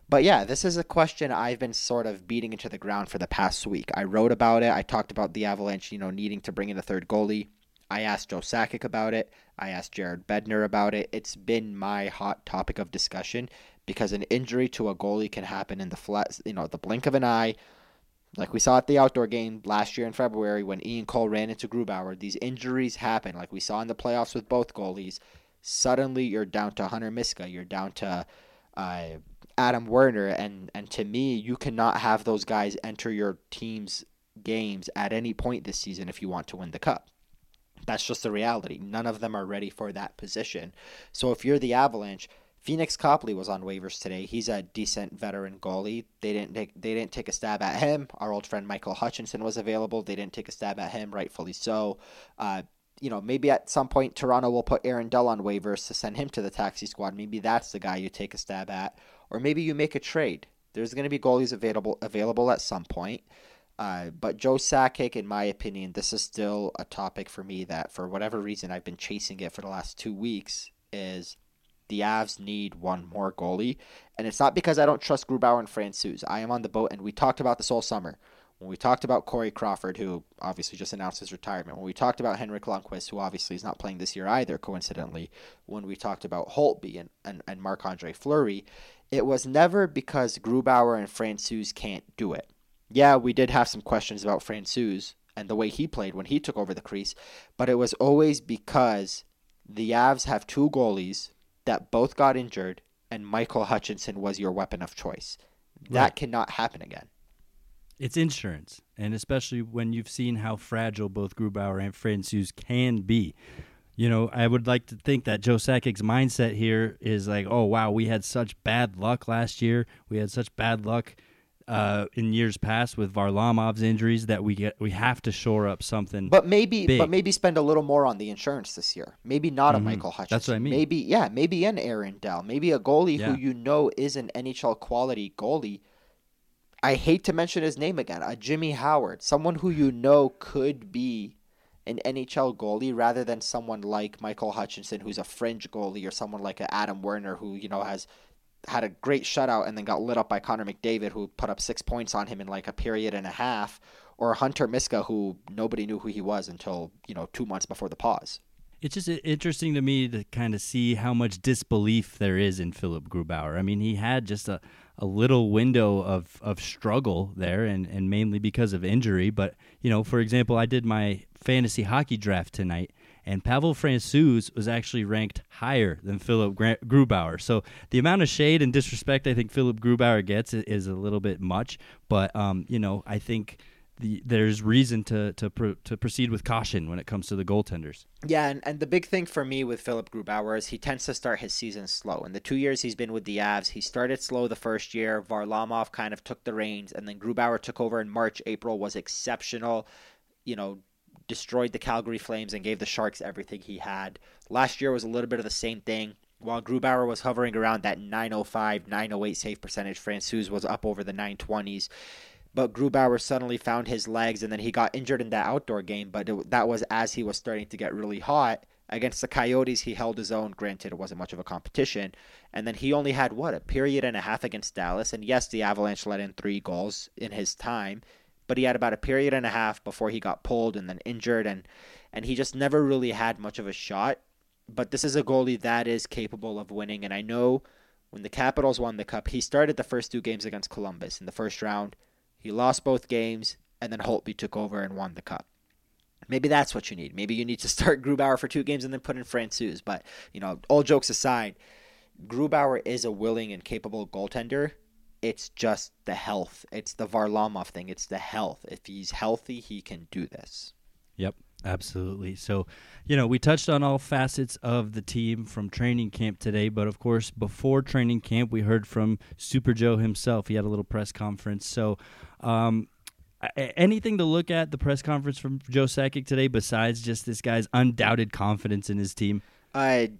But yeah, this is a question I've been sort of beating into the ground for the past week. I wrote about it. I talked about the Avalanche, you know, needing to bring in a third goalie. I asked Joe Sakic about it. I asked Jared Bednar about it. It's been my hot topic of discussion because an injury to a goalie can happen in the flat, you know, the blink of an eye. Like we saw at the outdoor game last year in February when Ian Cole ran into Grubauer, these injuries happen. Like we saw in the playoffs with both goalies. Suddenly you're down to Hunter Miska. You're down to uh, Adam Werner, and and to me, you cannot have those guys enter your team's games at any point this season if you want to win the cup. That's just the reality. None of them are ready for that position. So if you're the Avalanche, Phoenix Copley was on waivers today. He's a decent veteran goalie. They didn't take they didn't take a stab at him. Our old friend Michael Hutchinson was available. They didn't take a stab at him, rightfully so. Uh, you know, maybe at some point Toronto will put Aaron Dell on waivers to send him to the taxi squad. Maybe that's the guy you take a stab at, or maybe you make a trade. There's going to be goalies available available at some point. Uh, but Joe Sakic, in my opinion, this is still a topic for me that, for whatever reason, I've been chasing it for the last two weeks. Is the Avs need one more goalie, and it's not because I don't trust Grubauer and Francouz. I am on the boat, and we talked about this all summer. When we talked about Corey Crawford, who obviously just announced his retirement, when we talked about Henrik Lundqvist, who obviously is not playing this year either, coincidentally, when we talked about Holtby and, and, and Marc Andre Fleury, it was never because Grubauer and Francouz can't do it yeah, we did have some questions about Francouz and the way he played when he took over the crease, but it was always because the Avs have two goalies that both got injured, and Michael Hutchinson was your weapon of choice. That right. cannot happen again. It's insurance, and especially when you've seen how fragile both Grubauer and Francouz can be. You know, I would like to think that Joe Sakic's mindset here is like, oh, wow, we had such bad luck last year. We had such bad luck uh, in years past with Varlamov's injuries that we get we have to shore up something. But maybe big. but maybe spend a little more on the insurance this year. Maybe not mm-hmm. a Michael Hutchinson. That's what I mean. Maybe yeah, maybe an Aaron Dell. Maybe a goalie yeah. who you know is an NHL quality goalie. I hate to mention his name again. A Jimmy Howard, someone who you know could be an NHL goalie rather than someone like Michael Hutchinson, who's a fringe goalie, or someone like Adam Werner, who you know has had a great shutout and then got lit up by Connor McDavid, who put up six points on him in like a period and a half, or Hunter Miska, who nobody knew who he was until you know two months before the pause. It's just interesting to me to kind of see how much disbelief there is in Philipp Grubauer. I mean, he had just a, a little window of, of struggle there, and, and mainly because of injury. But, you know, for example, I did my fantasy hockey draft tonight, and Pavel Francouz was actually ranked higher than Philipp Grubauer. So the amount of shade and disrespect I think Philipp Grubauer gets is, a little bit much, but um, you know I think. The, there's reason to to to proceed with caution when it comes to the goaltenders. Yeah, and, and the big thing for me with Philipp Grubauer is he tends to start his season slow. In the two years he's been with the Avs, he started slow the first year. Varlamov kind of took the reins, and then Grubauer took over in March. April was exceptional. You know, destroyed the Calgary Flames and gave the Sharks everything he had. Last year was a little bit of the same thing. While Grubauer was hovering around that 905, 908 save percentage, Francouz was up over the 920s. But Grubauer suddenly found his legs, and then he got injured in that outdoor game. But it, that was as he was starting to get really hot. Against the Coyotes, he held his own. Granted, it wasn't much of a competition. And then he only had, what, a period and a half against Dallas. And yes, the Avalanche let in three goals in his time but he had about a period and a half before he got pulled and then injured and and he just never really had much of a shot. But this is a goalie that is capable of winning and I know when the Capitals won the cup, he started the first two games against Columbus in the first round. He lost both games and then Holtby took over and won the cup. Maybe that's what you need. Maybe you need to start Grubauer for two games and then put in Francouz. But, you know, all jokes aside, Grubauer is a willing and capable goaltender it's just the health. It's the Varlamov thing. It's the health. If he's healthy, he can do this. Yep, absolutely. So, you know, we touched on all facets of the team from training camp today, but of course, before training camp, we heard from Super Joe himself. He had a little press conference. So, um, anything to look at the press conference from Joe Sakic today besides just this guy's undoubted confidence in his team? I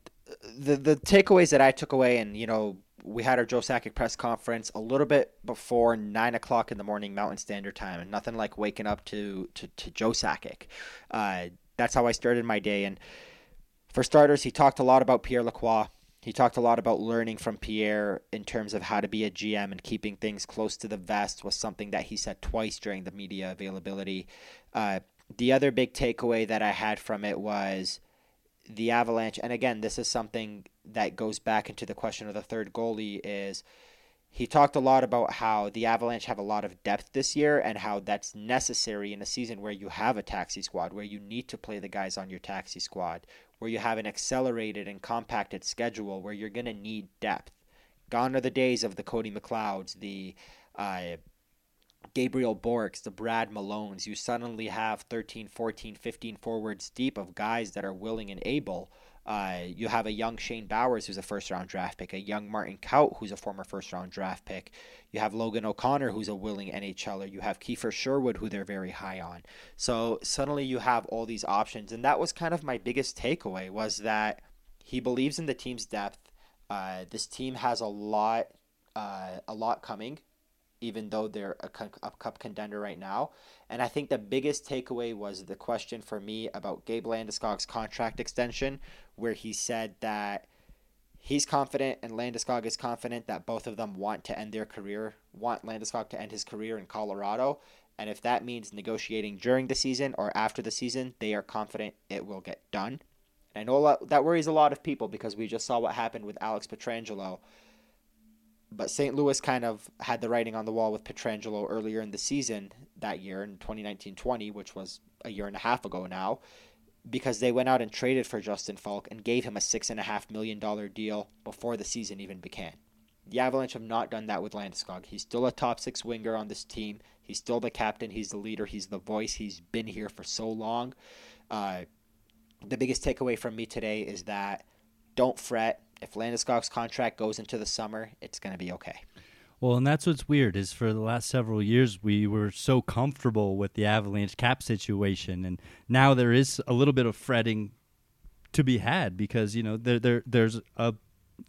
the the takeaways that I took away, and you know, we had our Joe Sakic press conference a little bit before nine o'clock in the morning Mountain Standard Time, and nothing like waking up to to, to Joe Sakic. Uh, that's how I started my day. And for starters, he talked a lot about Pierre Lacroix. He talked a lot about learning from Pierre in terms of how to be a GM and keeping things close to the vest was something that he said twice during the media availability. Uh, the other big takeaway that I had from it was the Avalanche, and again, this is something that goes back into the question of the third goalie is he talked a lot about how the Avalanche have a lot of depth this year and how that's necessary in a season where you have a taxi squad, where you need to play the guys on your taxi squad, where you have an accelerated and compacted schedule where you're going to need depth. Gone are the days of the Cody McLeods, the uh, Gabriel Bourques, the Brad Malones. You suddenly have 13, 14, 15 forwards deep of guys that are willing and able. Uh, you have a young Shane Bowers, who's a first round draft pick, a young Martin Kaut, who's a former first round draft pick. You have Logan O'Connor, who's a willing NHLer. You have Kiefer Sherwood, who they're very high on. So suddenly you have all these options. And that was kind of my biggest takeaway was that he believes in the team's depth. Uh, this team has a lot, uh, a lot coming even though they're a, a, cup contender right now. And I think the biggest takeaway was the question for me about Gabe Landeskog's contract extension, where he said that he's confident and Landeskog is confident that both of them want to end their career, want Landeskog to end his career in Colorado. And if that means negotiating during the season or after the season, they are confident it will get done. And I know that worries a lot of people because we just saw what happened with Alex Pietrangelo but St. Louis kind of had the writing on the wall with Pietrangelo earlier in the season that year in 2019-20, which was a year and a half ago now, because they went out and traded for Justin Faulk and gave him a six and a half million dollar deal before the season even began. The Avalanche have not done that with Landeskog. He's still a top six winger on this team. He's still the captain. He's the leader. He's the voice. He's been here for so long. Uh, the biggest takeaway from me today is that don't fret if Landeskog's contract goes into the summer, it's going to be okay. Well, and that's what's weird is for the last several years we were so comfortable with the Avalanche cap situation, and now there is a little bit of fretting to be had because you know there there there's a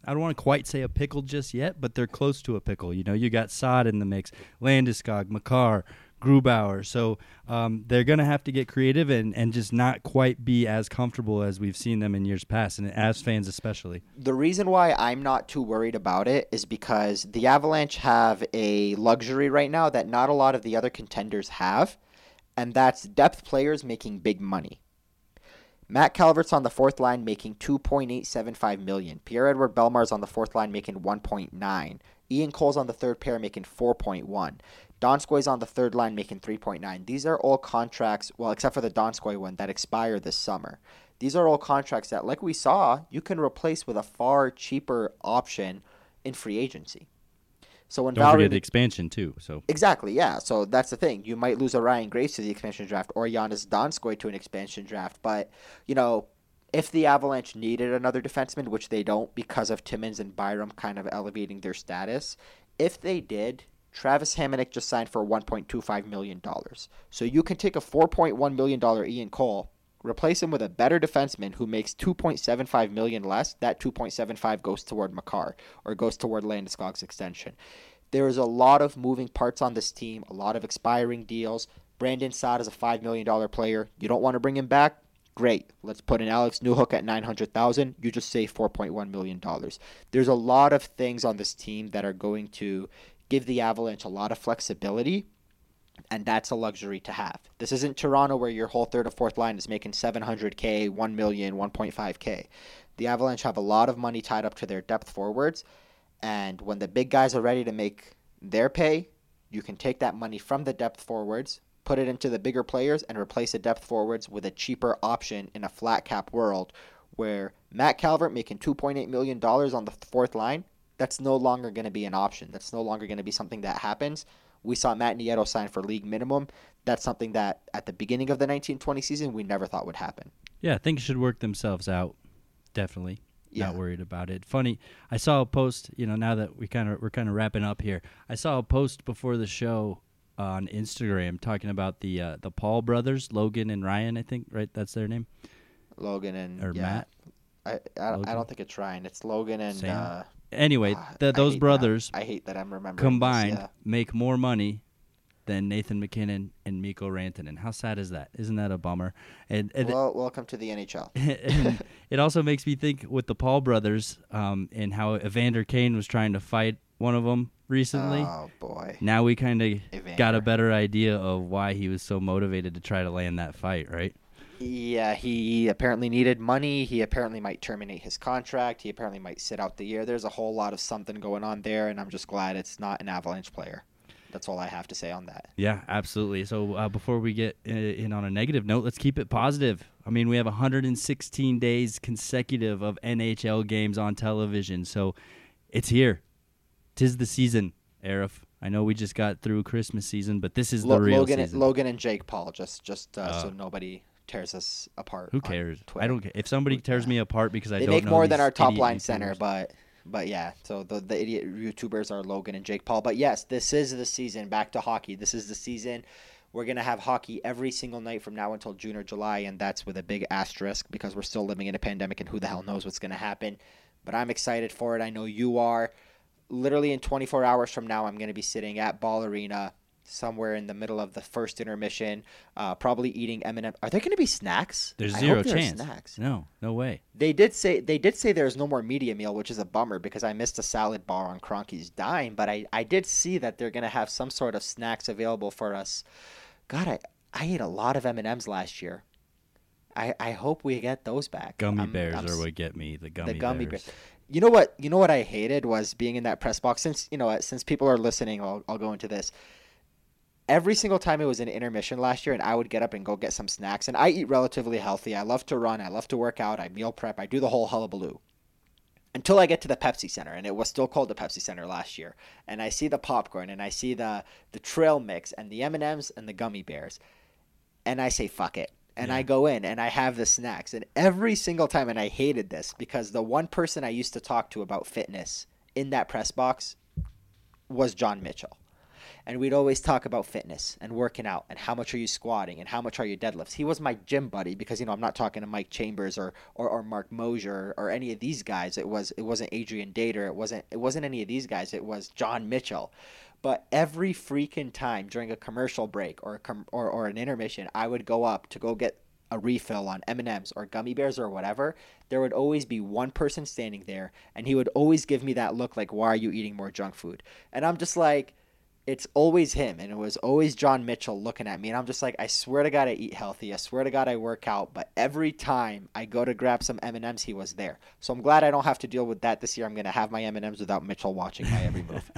I don't want to quite say a pickle just yet, but they're close to a pickle. You know, you got Saad in the mix, Landeskog, Makar, Grubauer. So um, they're going to have to get creative and, and just not quite be as comfortable as we've seen them in years past, and as fans especially. The reason why I'm not too worried about it is because the Avalanche have a luxury right now that not a lot of the other contenders have, and that's depth players making big money. Matt Calvert's on the fourth line making 2.875 million. Pierre-Edouard Bellemare's on the fourth line making 1.9. Ian Cole's on the third pair making 4.1. Donskoi's on the third line making 3.9. These are all contracts, well, except for the Donskoi one, that expire this summer. These are all contracts that, like we saw, you can replace with a far cheaper option in free agency. So when Don't Valerie forget the expansion too. So exactly, yeah. So that's the thing. You might lose a Ryan Graves to the expansion draft or Joonas Donskoi to an expansion draft, but you know, if the Avalanche needed another defenseman, which they don't because of Timmins and Byram kind of elevating their status, if they did, Travis Hamonic just signed for $1.25 million. So you can take a $4.1 million Ian Cole, replace him with a better defenseman who makes 2.75 million less. That $2.75 goes toward Makar or goes toward Landeskog's extension. There is a lot of moving parts on this team, a lot of expiring deals. Brandon Saad is a $5 million player. You don't want to bring him back? Great. Let's put an Alex Newhook at 900,000. You just save 4.1 million dollars. There's a lot of things on this team that are going to give the Avalanche a lot of flexibility, and that's a luxury to have. This isn't Toronto where your whole third or fourth line is making 700K, 1 million, 1.5K. The Avalanche have a lot of money tied up to their depth forwards, and when the big guys are ready to make their pay, you can take that money from the depth forwards, put it into the bigger players, and replace the depth forwards with a cheaper option in a flat cap world where Matt Calvert making $2.8 million on the fourth line that's no longer going to be an option. That's no longer going to be something that happens. We saw Matt Nieto sign for league minimum. That's something that at the beginning of the 1920 season we never thought would happen. Yeah, things should work themselves out. Definitely. Yeah. Not worried about it. Funny, I saw a post, you know, now that we kind of we're kind of wrapping up here. I saw a post before the show on Instagram talking about the uh, the Paul brothers, Logan and Ryan, I think, right? That's their name. Logan and or yeah. Matt. I I, I, don't think it's Ryan. It's Logan and uh, anyway, uh, the, those brothers I hate that I'm remembering combined this, yeah. make more money than Nathan MacKinnon and Mikko Rantanen. How sad is that? Isn't that a bummer? And, and well, welcome to the NHL. it also makes me think with the Paul brothers um, and how Evander Kane was trying to fight one of them recently. Oh boy! Now we kind of got a better idea of why he was so motivated to try to land that fight, right? Yeah, he apparently needed money. He apparently might terminate his contract. He apparently might sit out the year. There's a whole lot of something going on there, and I'm just glad it's not an Avalanche player. That's all I have to say on that. Yeah, absolutely. So uh, before we get in on a negative note, let's keep it positive. I mean, we have 116 days consecutive of NHL games on television, so it's here. Tis the season, Aarif. I know we just got through Christmas season, but this is the real Logan, season. Logan and Jake Paul, just just uh, so Oh. nobody tears us apart. Who cares? I don't care. If somebody tears yeah. me apart because I They don't make know more than our top line center, but but yeah. So the the idiot YouTubers are Logan and Jake Paul. But yes, this is the season. Back to hockey. This is the season. We're gonna have hockey every single night from now until June or July, and that's with a big asterisk because we're still living in a pandemic, and who the hell knows what's gonna happen. But I'm excited for it. I know you are. Literally in 24 hours from now, I'm gonna be sitting at Ball Arena. Somewhere in the middle of the first intermission, uh, probably eating M&M. Are there going to be snacks? There's zero hope there are chance. Snacks. No, no way. They did say they did say there's no more media meal, which is a bummer because I missed a salad bar on Kroenke's dime. But I, I did see that they're gonna have some sort of snacks available for us. God, I, I ate a lot of M and M's last year. I, I hope we get those back. Gummy I'm- bears I'm are what get me. The gummy, the gummy bears. bear. You know what? You know what I hated was being in that press box. Since you know, since people are listening, I'll, I'll go into this. Every single time it was an intermission last year, and I would get up and go get some snacks. And I eat relatively healthy. I love to run. I love to work out. I meal prep. I do the whole hullabaloo. Until I get to the Pepsi Center, and it was still called the Pepsi Center last year, and I see the popcorn, and I see the the trail mix, and the M and M's, and the gummy bears, and I say fuck it, and I go in and I have the snacks, and every single time, and I hated this because the one person I used to talk to about fitness in that press box was John Mitchell. And we'd always talk about fitness and working out and how much are you squatting and how much are your deadlifts. He was my gym buddy because you know I'm not talking to Mike Chambers or, or, or Mark Mosier or any of these guys. It was it wasn't Adrian Dater. It wasn't it wasn't any of these guys. It was John Mitchell. But every freaking time during a commercial break or a com- or, or an intermission, I would go up to go get a refill on M&Ms or gummy bears or whatever, there would always be one person standing there and he would always give me that look like why are you eating more junk food? And I'm just like it's always him and it was always John Mitchell looking at me and I'm just like I swear to god I eat healthy. I swear to god I work out, but every time I go to grab some M&Ms he was there. So I'm glad I don't have to deal with that this year. I'm going to have my M&Ms without Mitchell watching my every move.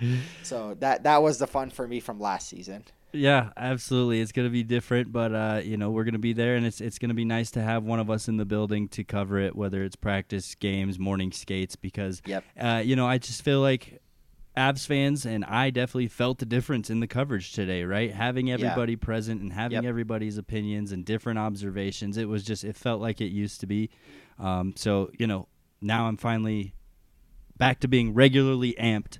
so that that was the fun for me from last season. Yeah, absolutely. It's gonna be different, but uh, you know we're gonna be there, and it's it's gonna be nice to have one of us in the building to cover it, whether it's practice, games, morning skates, because Yep. uh, you know I just feel like Avs fans and I definitely felt the difference in the coverage today. Right, having everybody present and having Yep. everybody's opinions and different observations, it was just it felt like it used to be. Um, so you know now I'm finally back to being regularly amped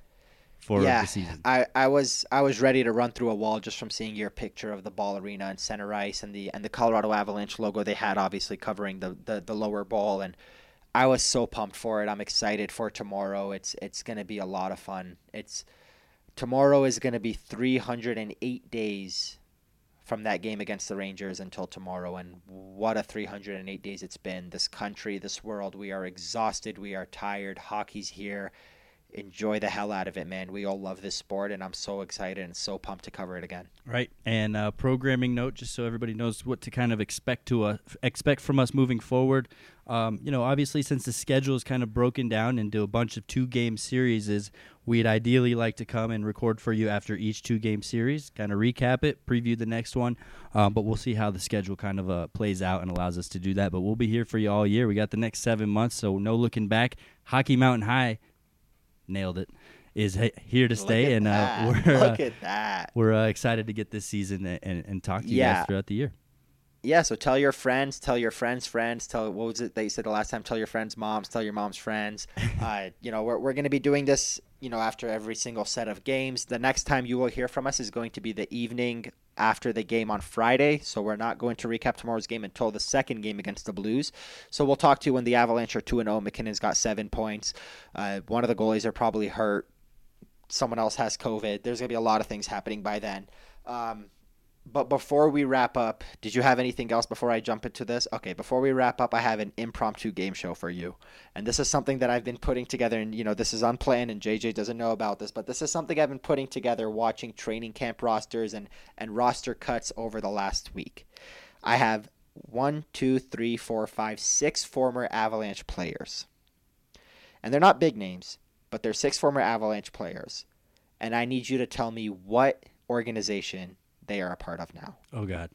for yeah, the season. I, I was I was ready to run through a wall just from seeing your picture of the ball arena and center ice and the and the Colorado Avalanche logo they had obviously covering the, the, the lower ball and I was so pumped for it. I'm excited for tomorrow. It's it's gonna be a lot of fun. It's tomorrow is gonna be 308 days from that game against the Rangers until tomorrow and what a 308 days it's been. This country, this world, we are exhausted, we are tired. Hockey's here enjoy the hell out of it, man. We all love this sport, and I'm so excited and so pumped to cover it again. Right, and uh, programming note, just so everybody knows what to kind of expect to uh, expect from us moving forward. Um, you know, obviously, since the schedule is kind of broken down into a bunch of two-game series, we'd ideally like to come and record for you after each two-game series, kind of recap it, preview the next one. Um, but we'll see how the schedule kind of uh, plays out and allows us to do that. But we'll be here for you all year. We got the next seven months, so no looking back. Hockey Mountain High, nailed it, is here to stay, and uh, we're uh, Look at that. we're uh, excited to get this season and, and, and talk to you Yeah. guys throughout the year. Yeah, so tell your friends, tell your friends' friends, tell what was it they said the last time? Tell your friends' moms, tell your mom's friends. uh, you know, we're we're gonna be doing this, you know, after every single set of games. The next time you will hear from us is going to be the evening after the game on Friday. So we're not going to recap tomorrow's game until the second game against the Blues. So we'll talk to you when the Avalanche are two and zero. MacKinnon's got seven points. Uh, one of the goalies are probably hurt. Someone else has COVID. There's gonna be a lot of things happening by then. Um, but before we wrap up, did you have anything else before I jump into this? Okay, before we wrap up, I have an impromptu game show for you. And this is something that I've been putting together and you know, this is unplanned and JJ doesn't know about this, but this is something I've been putting together watching training camp rosters and and roster cuts over the last week. I have one, two, three, four, five, six former Avalanche players. And they're not big names, but they're six former Avalanche players. And I need you to tell me what organization they are a part of now. Oh God,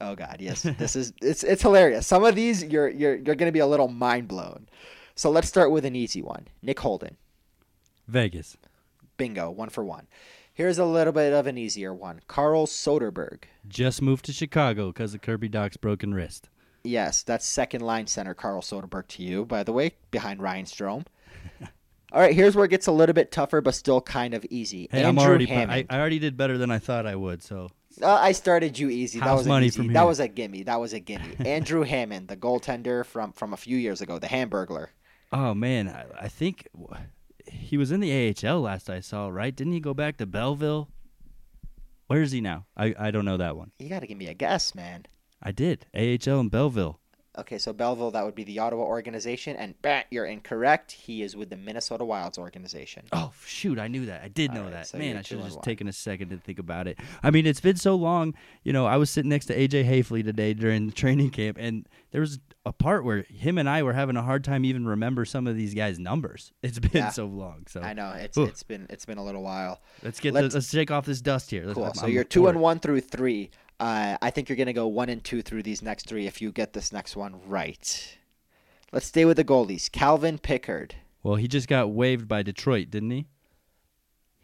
Oh God, yes, this is it's it's hilarious. Some of these you're you're you're gonna be a little mind blown. So let's start with an easy one. Nick Holden. Vegas. Bingo, one for one. Here's a little bit of an easier one. Carl Soderberg. Just moved to Chicago because of Kirby Dach's broken wrist. Yes, that's second line center Carl Soderberg to you, by the way, behind Ryan Strome. All right, here's where it gets a little bit tougher, but still kind of easy. Hey, Andrew I'm already. I, Hammond. I already did better than I thought I would. So Uh, I started you easy. that was money easy. from That was a gimme. That was a gimme. Andrew Hammond, the goaltender from from a few years ago, the Hamburglar. Oh man, I, I think he was in the AHL last I saw. Right? Didn't he go back to Belleville? Where is he now? I, I don't know that one. You got to give me a guess, man. I did AHL in Belleville. Okay, so Belleville, that would be the Ottawa organization, and bah, you're incorrect. He is with the Minnesota Wilds organization. Oh shoot, I knew that. I did All know right, that. so Man, I should have just one. taken a second to think about it. I mean, it's been so long. You know, I was sitting next to AJ Haefele today during the training camp, and there was a part where him and I were having a hard time even remember some of these guys' numbers. It's been Yeah. so long. So I know it's Ooh. it's been it's been a little while. let's get Let's- the, let's shake off this dust here. Let's- Cool. I'm- so I'm you're two and one through three. Uh, I think you're gonna go one and two through these next three if you get this next one right. Let's stay with the goalies. Calvin Pickard. Well, he just got waived by Detroit, didn't he?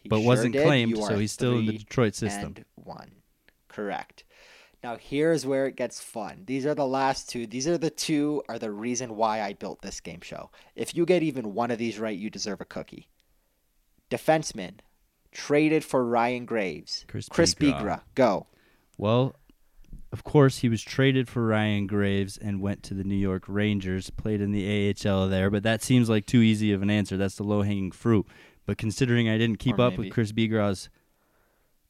He But sure wasn't did. claimed, so he's still in the Detroit system. And one. Correct. Now here's where it gets fun. These are the last two. These are the two are the reason why I built this game show. If you get even one of these right, you deserve a cookie. Defenseman traded for Ryan Graves. Chris Chris Bigras. Bigras. Go. Well, of course, he was traded for Ryan Graves and went to the New York Rangers, played in the AHL there, but that seems like too easy of an answer. That's the low hanging fruit. But considering I didn't keep Or up maybe- with Chris Bigras's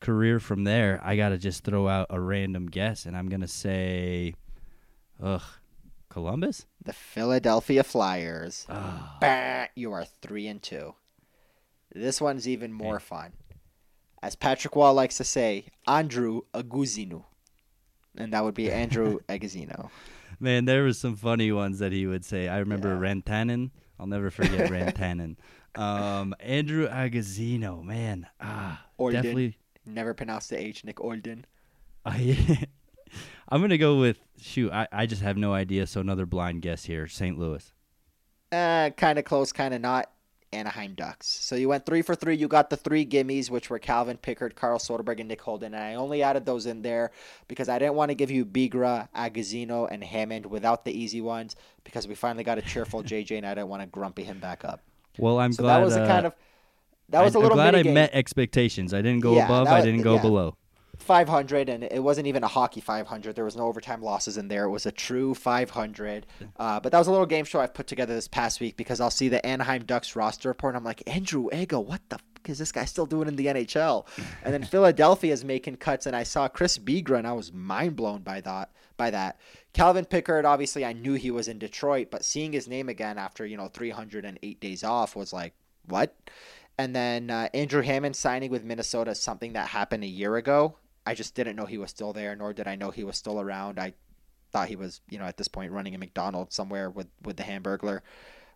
career from there, I got to just throw out a random guess, and I'm going to say, ugh, Columbus? The Philadelphia Flyers. Ah. Bah, you are three and two. This one's even more fun. As Patrick Wall likes to say, Andrew Aguzinu. And that would be Andrew Agozzino. Man, there was some funny ones that he would say. I remember Yeah. Rantanen. I'll never forget Rantanen. Um, Andrew Agozzino, man, ah, Olden. definitely. Never pronounced the H, Nick Olden. I, I'm gonna go with shoot. I, I just have no idea. So another blind guess here. St. Louis. Uh, kind of close, kind of not. Anaheim Ducks. So you went three for three. You got the three gimmies, which were Calvin Pickard, Carl Soderberg, and Nick Holden. And I only added those in there because I didn't want to give you Bigras, Agozzino, and Hammond without the easy ones because we finally got a cheerful JJ, and I didn't want to grumpy him back up. Well, I'm so glad. that was a uh, kind of that was I, a little I'm glad I mini-game. met expectations. I didn't go Yeah, above. that I didn't go yeah. below. 500 and it wasn't even a hockey 500 there was no overtime losses in there. It was a true 500 uh, but that was a little game show i've put together this past week because i'll see the anaheim ducks roster report and i'm like andrew ego what the fuck is this guy still doing in the nhl and then philadelphia is making cuts and i saw chris Bigras and i was mind blown by that by that. Calvin pickard obviously i knew he was in detroit but seeing his name again after you know 308 days off was like what? And then uh, Andrew Hammond signing with Minnesota is something that happened a year ago. I just didn't know he was still there, nor did I know he was still around. I thought he was, you know, at this point running a McDonald's somewhere with with the Hamburglar.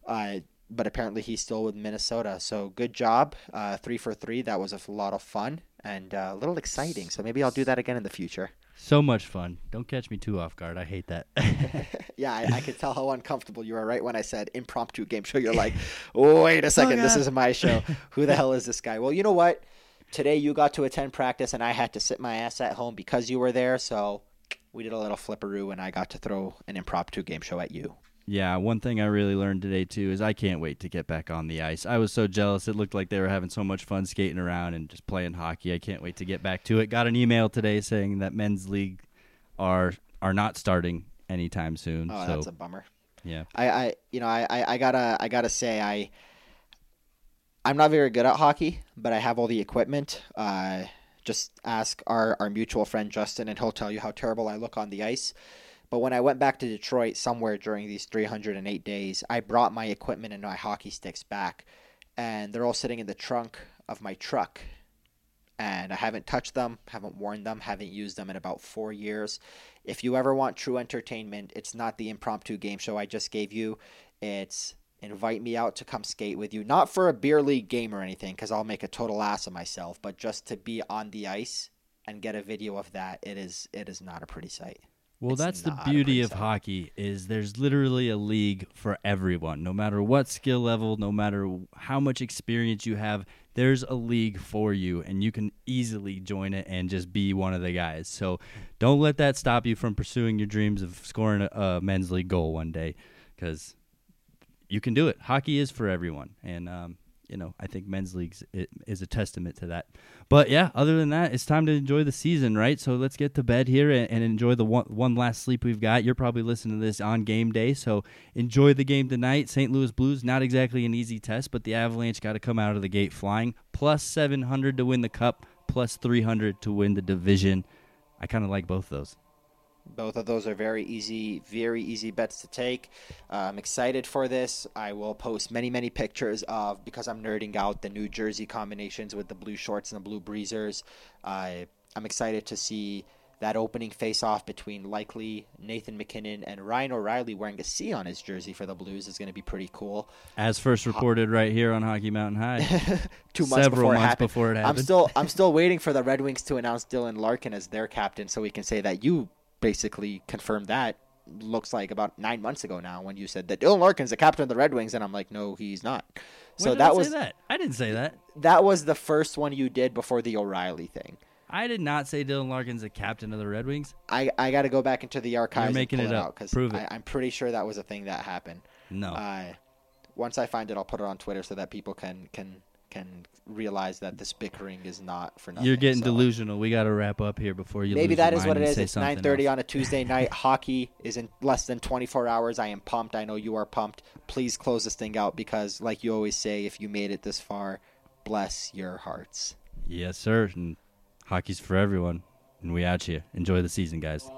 Uh, but apparently he's still with Minnesota. So good job, uh, three for three. That was a lot of fun and uh, a little exciting. So maybe I'll do that again in the future. So much fun. Don't catch me too off guard. I hate that. yeah, I, I could tell how uncomfortable you were right when I said impromptu game show. You're like, wait a second, this is my show. Who the hell is this guy? Well, you know what? Today you got to attend practice, and I had to sit my ass at home because you were there. So we did a little flipperoo, and I got to throw an impromptu game show at you. Yeah, one thing I really learned today too is I can't wait to get back on the ice. I was so jealous. It looked like they were having so much fun skating around and just playing hockey. I can't wait to get back to it. Got an email today saying that men's league are are not starting anytime soon. Oh, so that's a bummer. yeah. I, I you know, I, I, I gotta I gotta say I I'm not very good at hockey, but I have all the equipment. Uh, just ask our, our mutual friend Justin and he'll tell you how terrible I look on the ice. But when I went back to Detroit somewhere during these 308 days, I brought my equipment and my hockey sticks back, and they're all sitting in the trunk of my truck. And I haven't touched them, haven't worn them, haven't used them in about four years. If you ever want true entertainment, it's not the impromptu game show I just gave you. It's invite me out to come skate with you. Not for a beer league game or anything, because I'll make a total ass of myself, but just to be on the ice and get a video of that. It is it is not a pretty sight. Well, It's that's the beauty of sight. hockey is there's literally a league for everyone. No matter what skill level, no matter how much experience you have, there's a league for you, and you can easily join it and just be one of the guys. So don't let that stop you from pursuing your dreams of scoring a, a men's league goal one day, because you can do it. Hockey is for everyone, and um, you know I think men's leagues is a testament to that. But yeah, other than that, it's time to enjoy the season, right? So let's get to bed here and, and enjoy the one, one last sleep we've got. You're probably listening to this on game day, so enjoy the game tonight. St. Louis Blues, not exactly an easy test, but the Avalanche got to come out of the gate flying. Plus 700 to win the cup, plus 300 to win the division. I kind of like both those. Both of those are very easy, very easy bets to take. Uh, I'm excited for this. I will post many, many pictures of because I'm nerding out the New Jersey combinations with the blue shorts and the blue breezers. Uh, I'm excited to see that opening face-off between likely Nathan MacKinnon and Ryan O'Reilly wearing a C on his jersey for the Blues is going to be pretty cool. As first reported right here on Hockey Mountain High, two months several before it months before it happened. I'm still I'm still waiting for the Red Wings to announce Dylan Larkin as their captain, so we can say that you basically confirmed that. Looks like about nine months ago now when you said that Dylan Larkin's the captain of the Red Wings, and I'm like, no, he's not. So When did that I say was that. I didn't say that. that was the first one you did before the O'Reilly thing. I did not say Dylan Larkin's the captain of the Red Wings. I, I got to go back into the archives. making and pull it up. because Prove it. I'm pretty sure that was a thing that happened. No. Uh, once I find it, I'll put it on Twitter so that people can can can realize that this bickering is not for nothing. You're getting so. delusional. We got to wrap up here before you. Maybe that is what it is. It's 9:30 on a Tuesday night. Hockey is in less than 24 hours. I am pumped. I know you are pumped. Please close this thing out because, like you always say, if you made it this far, bless your hearts. Yes, sir. And hockey's for everyone. And we out here. Enjoy the season, guys.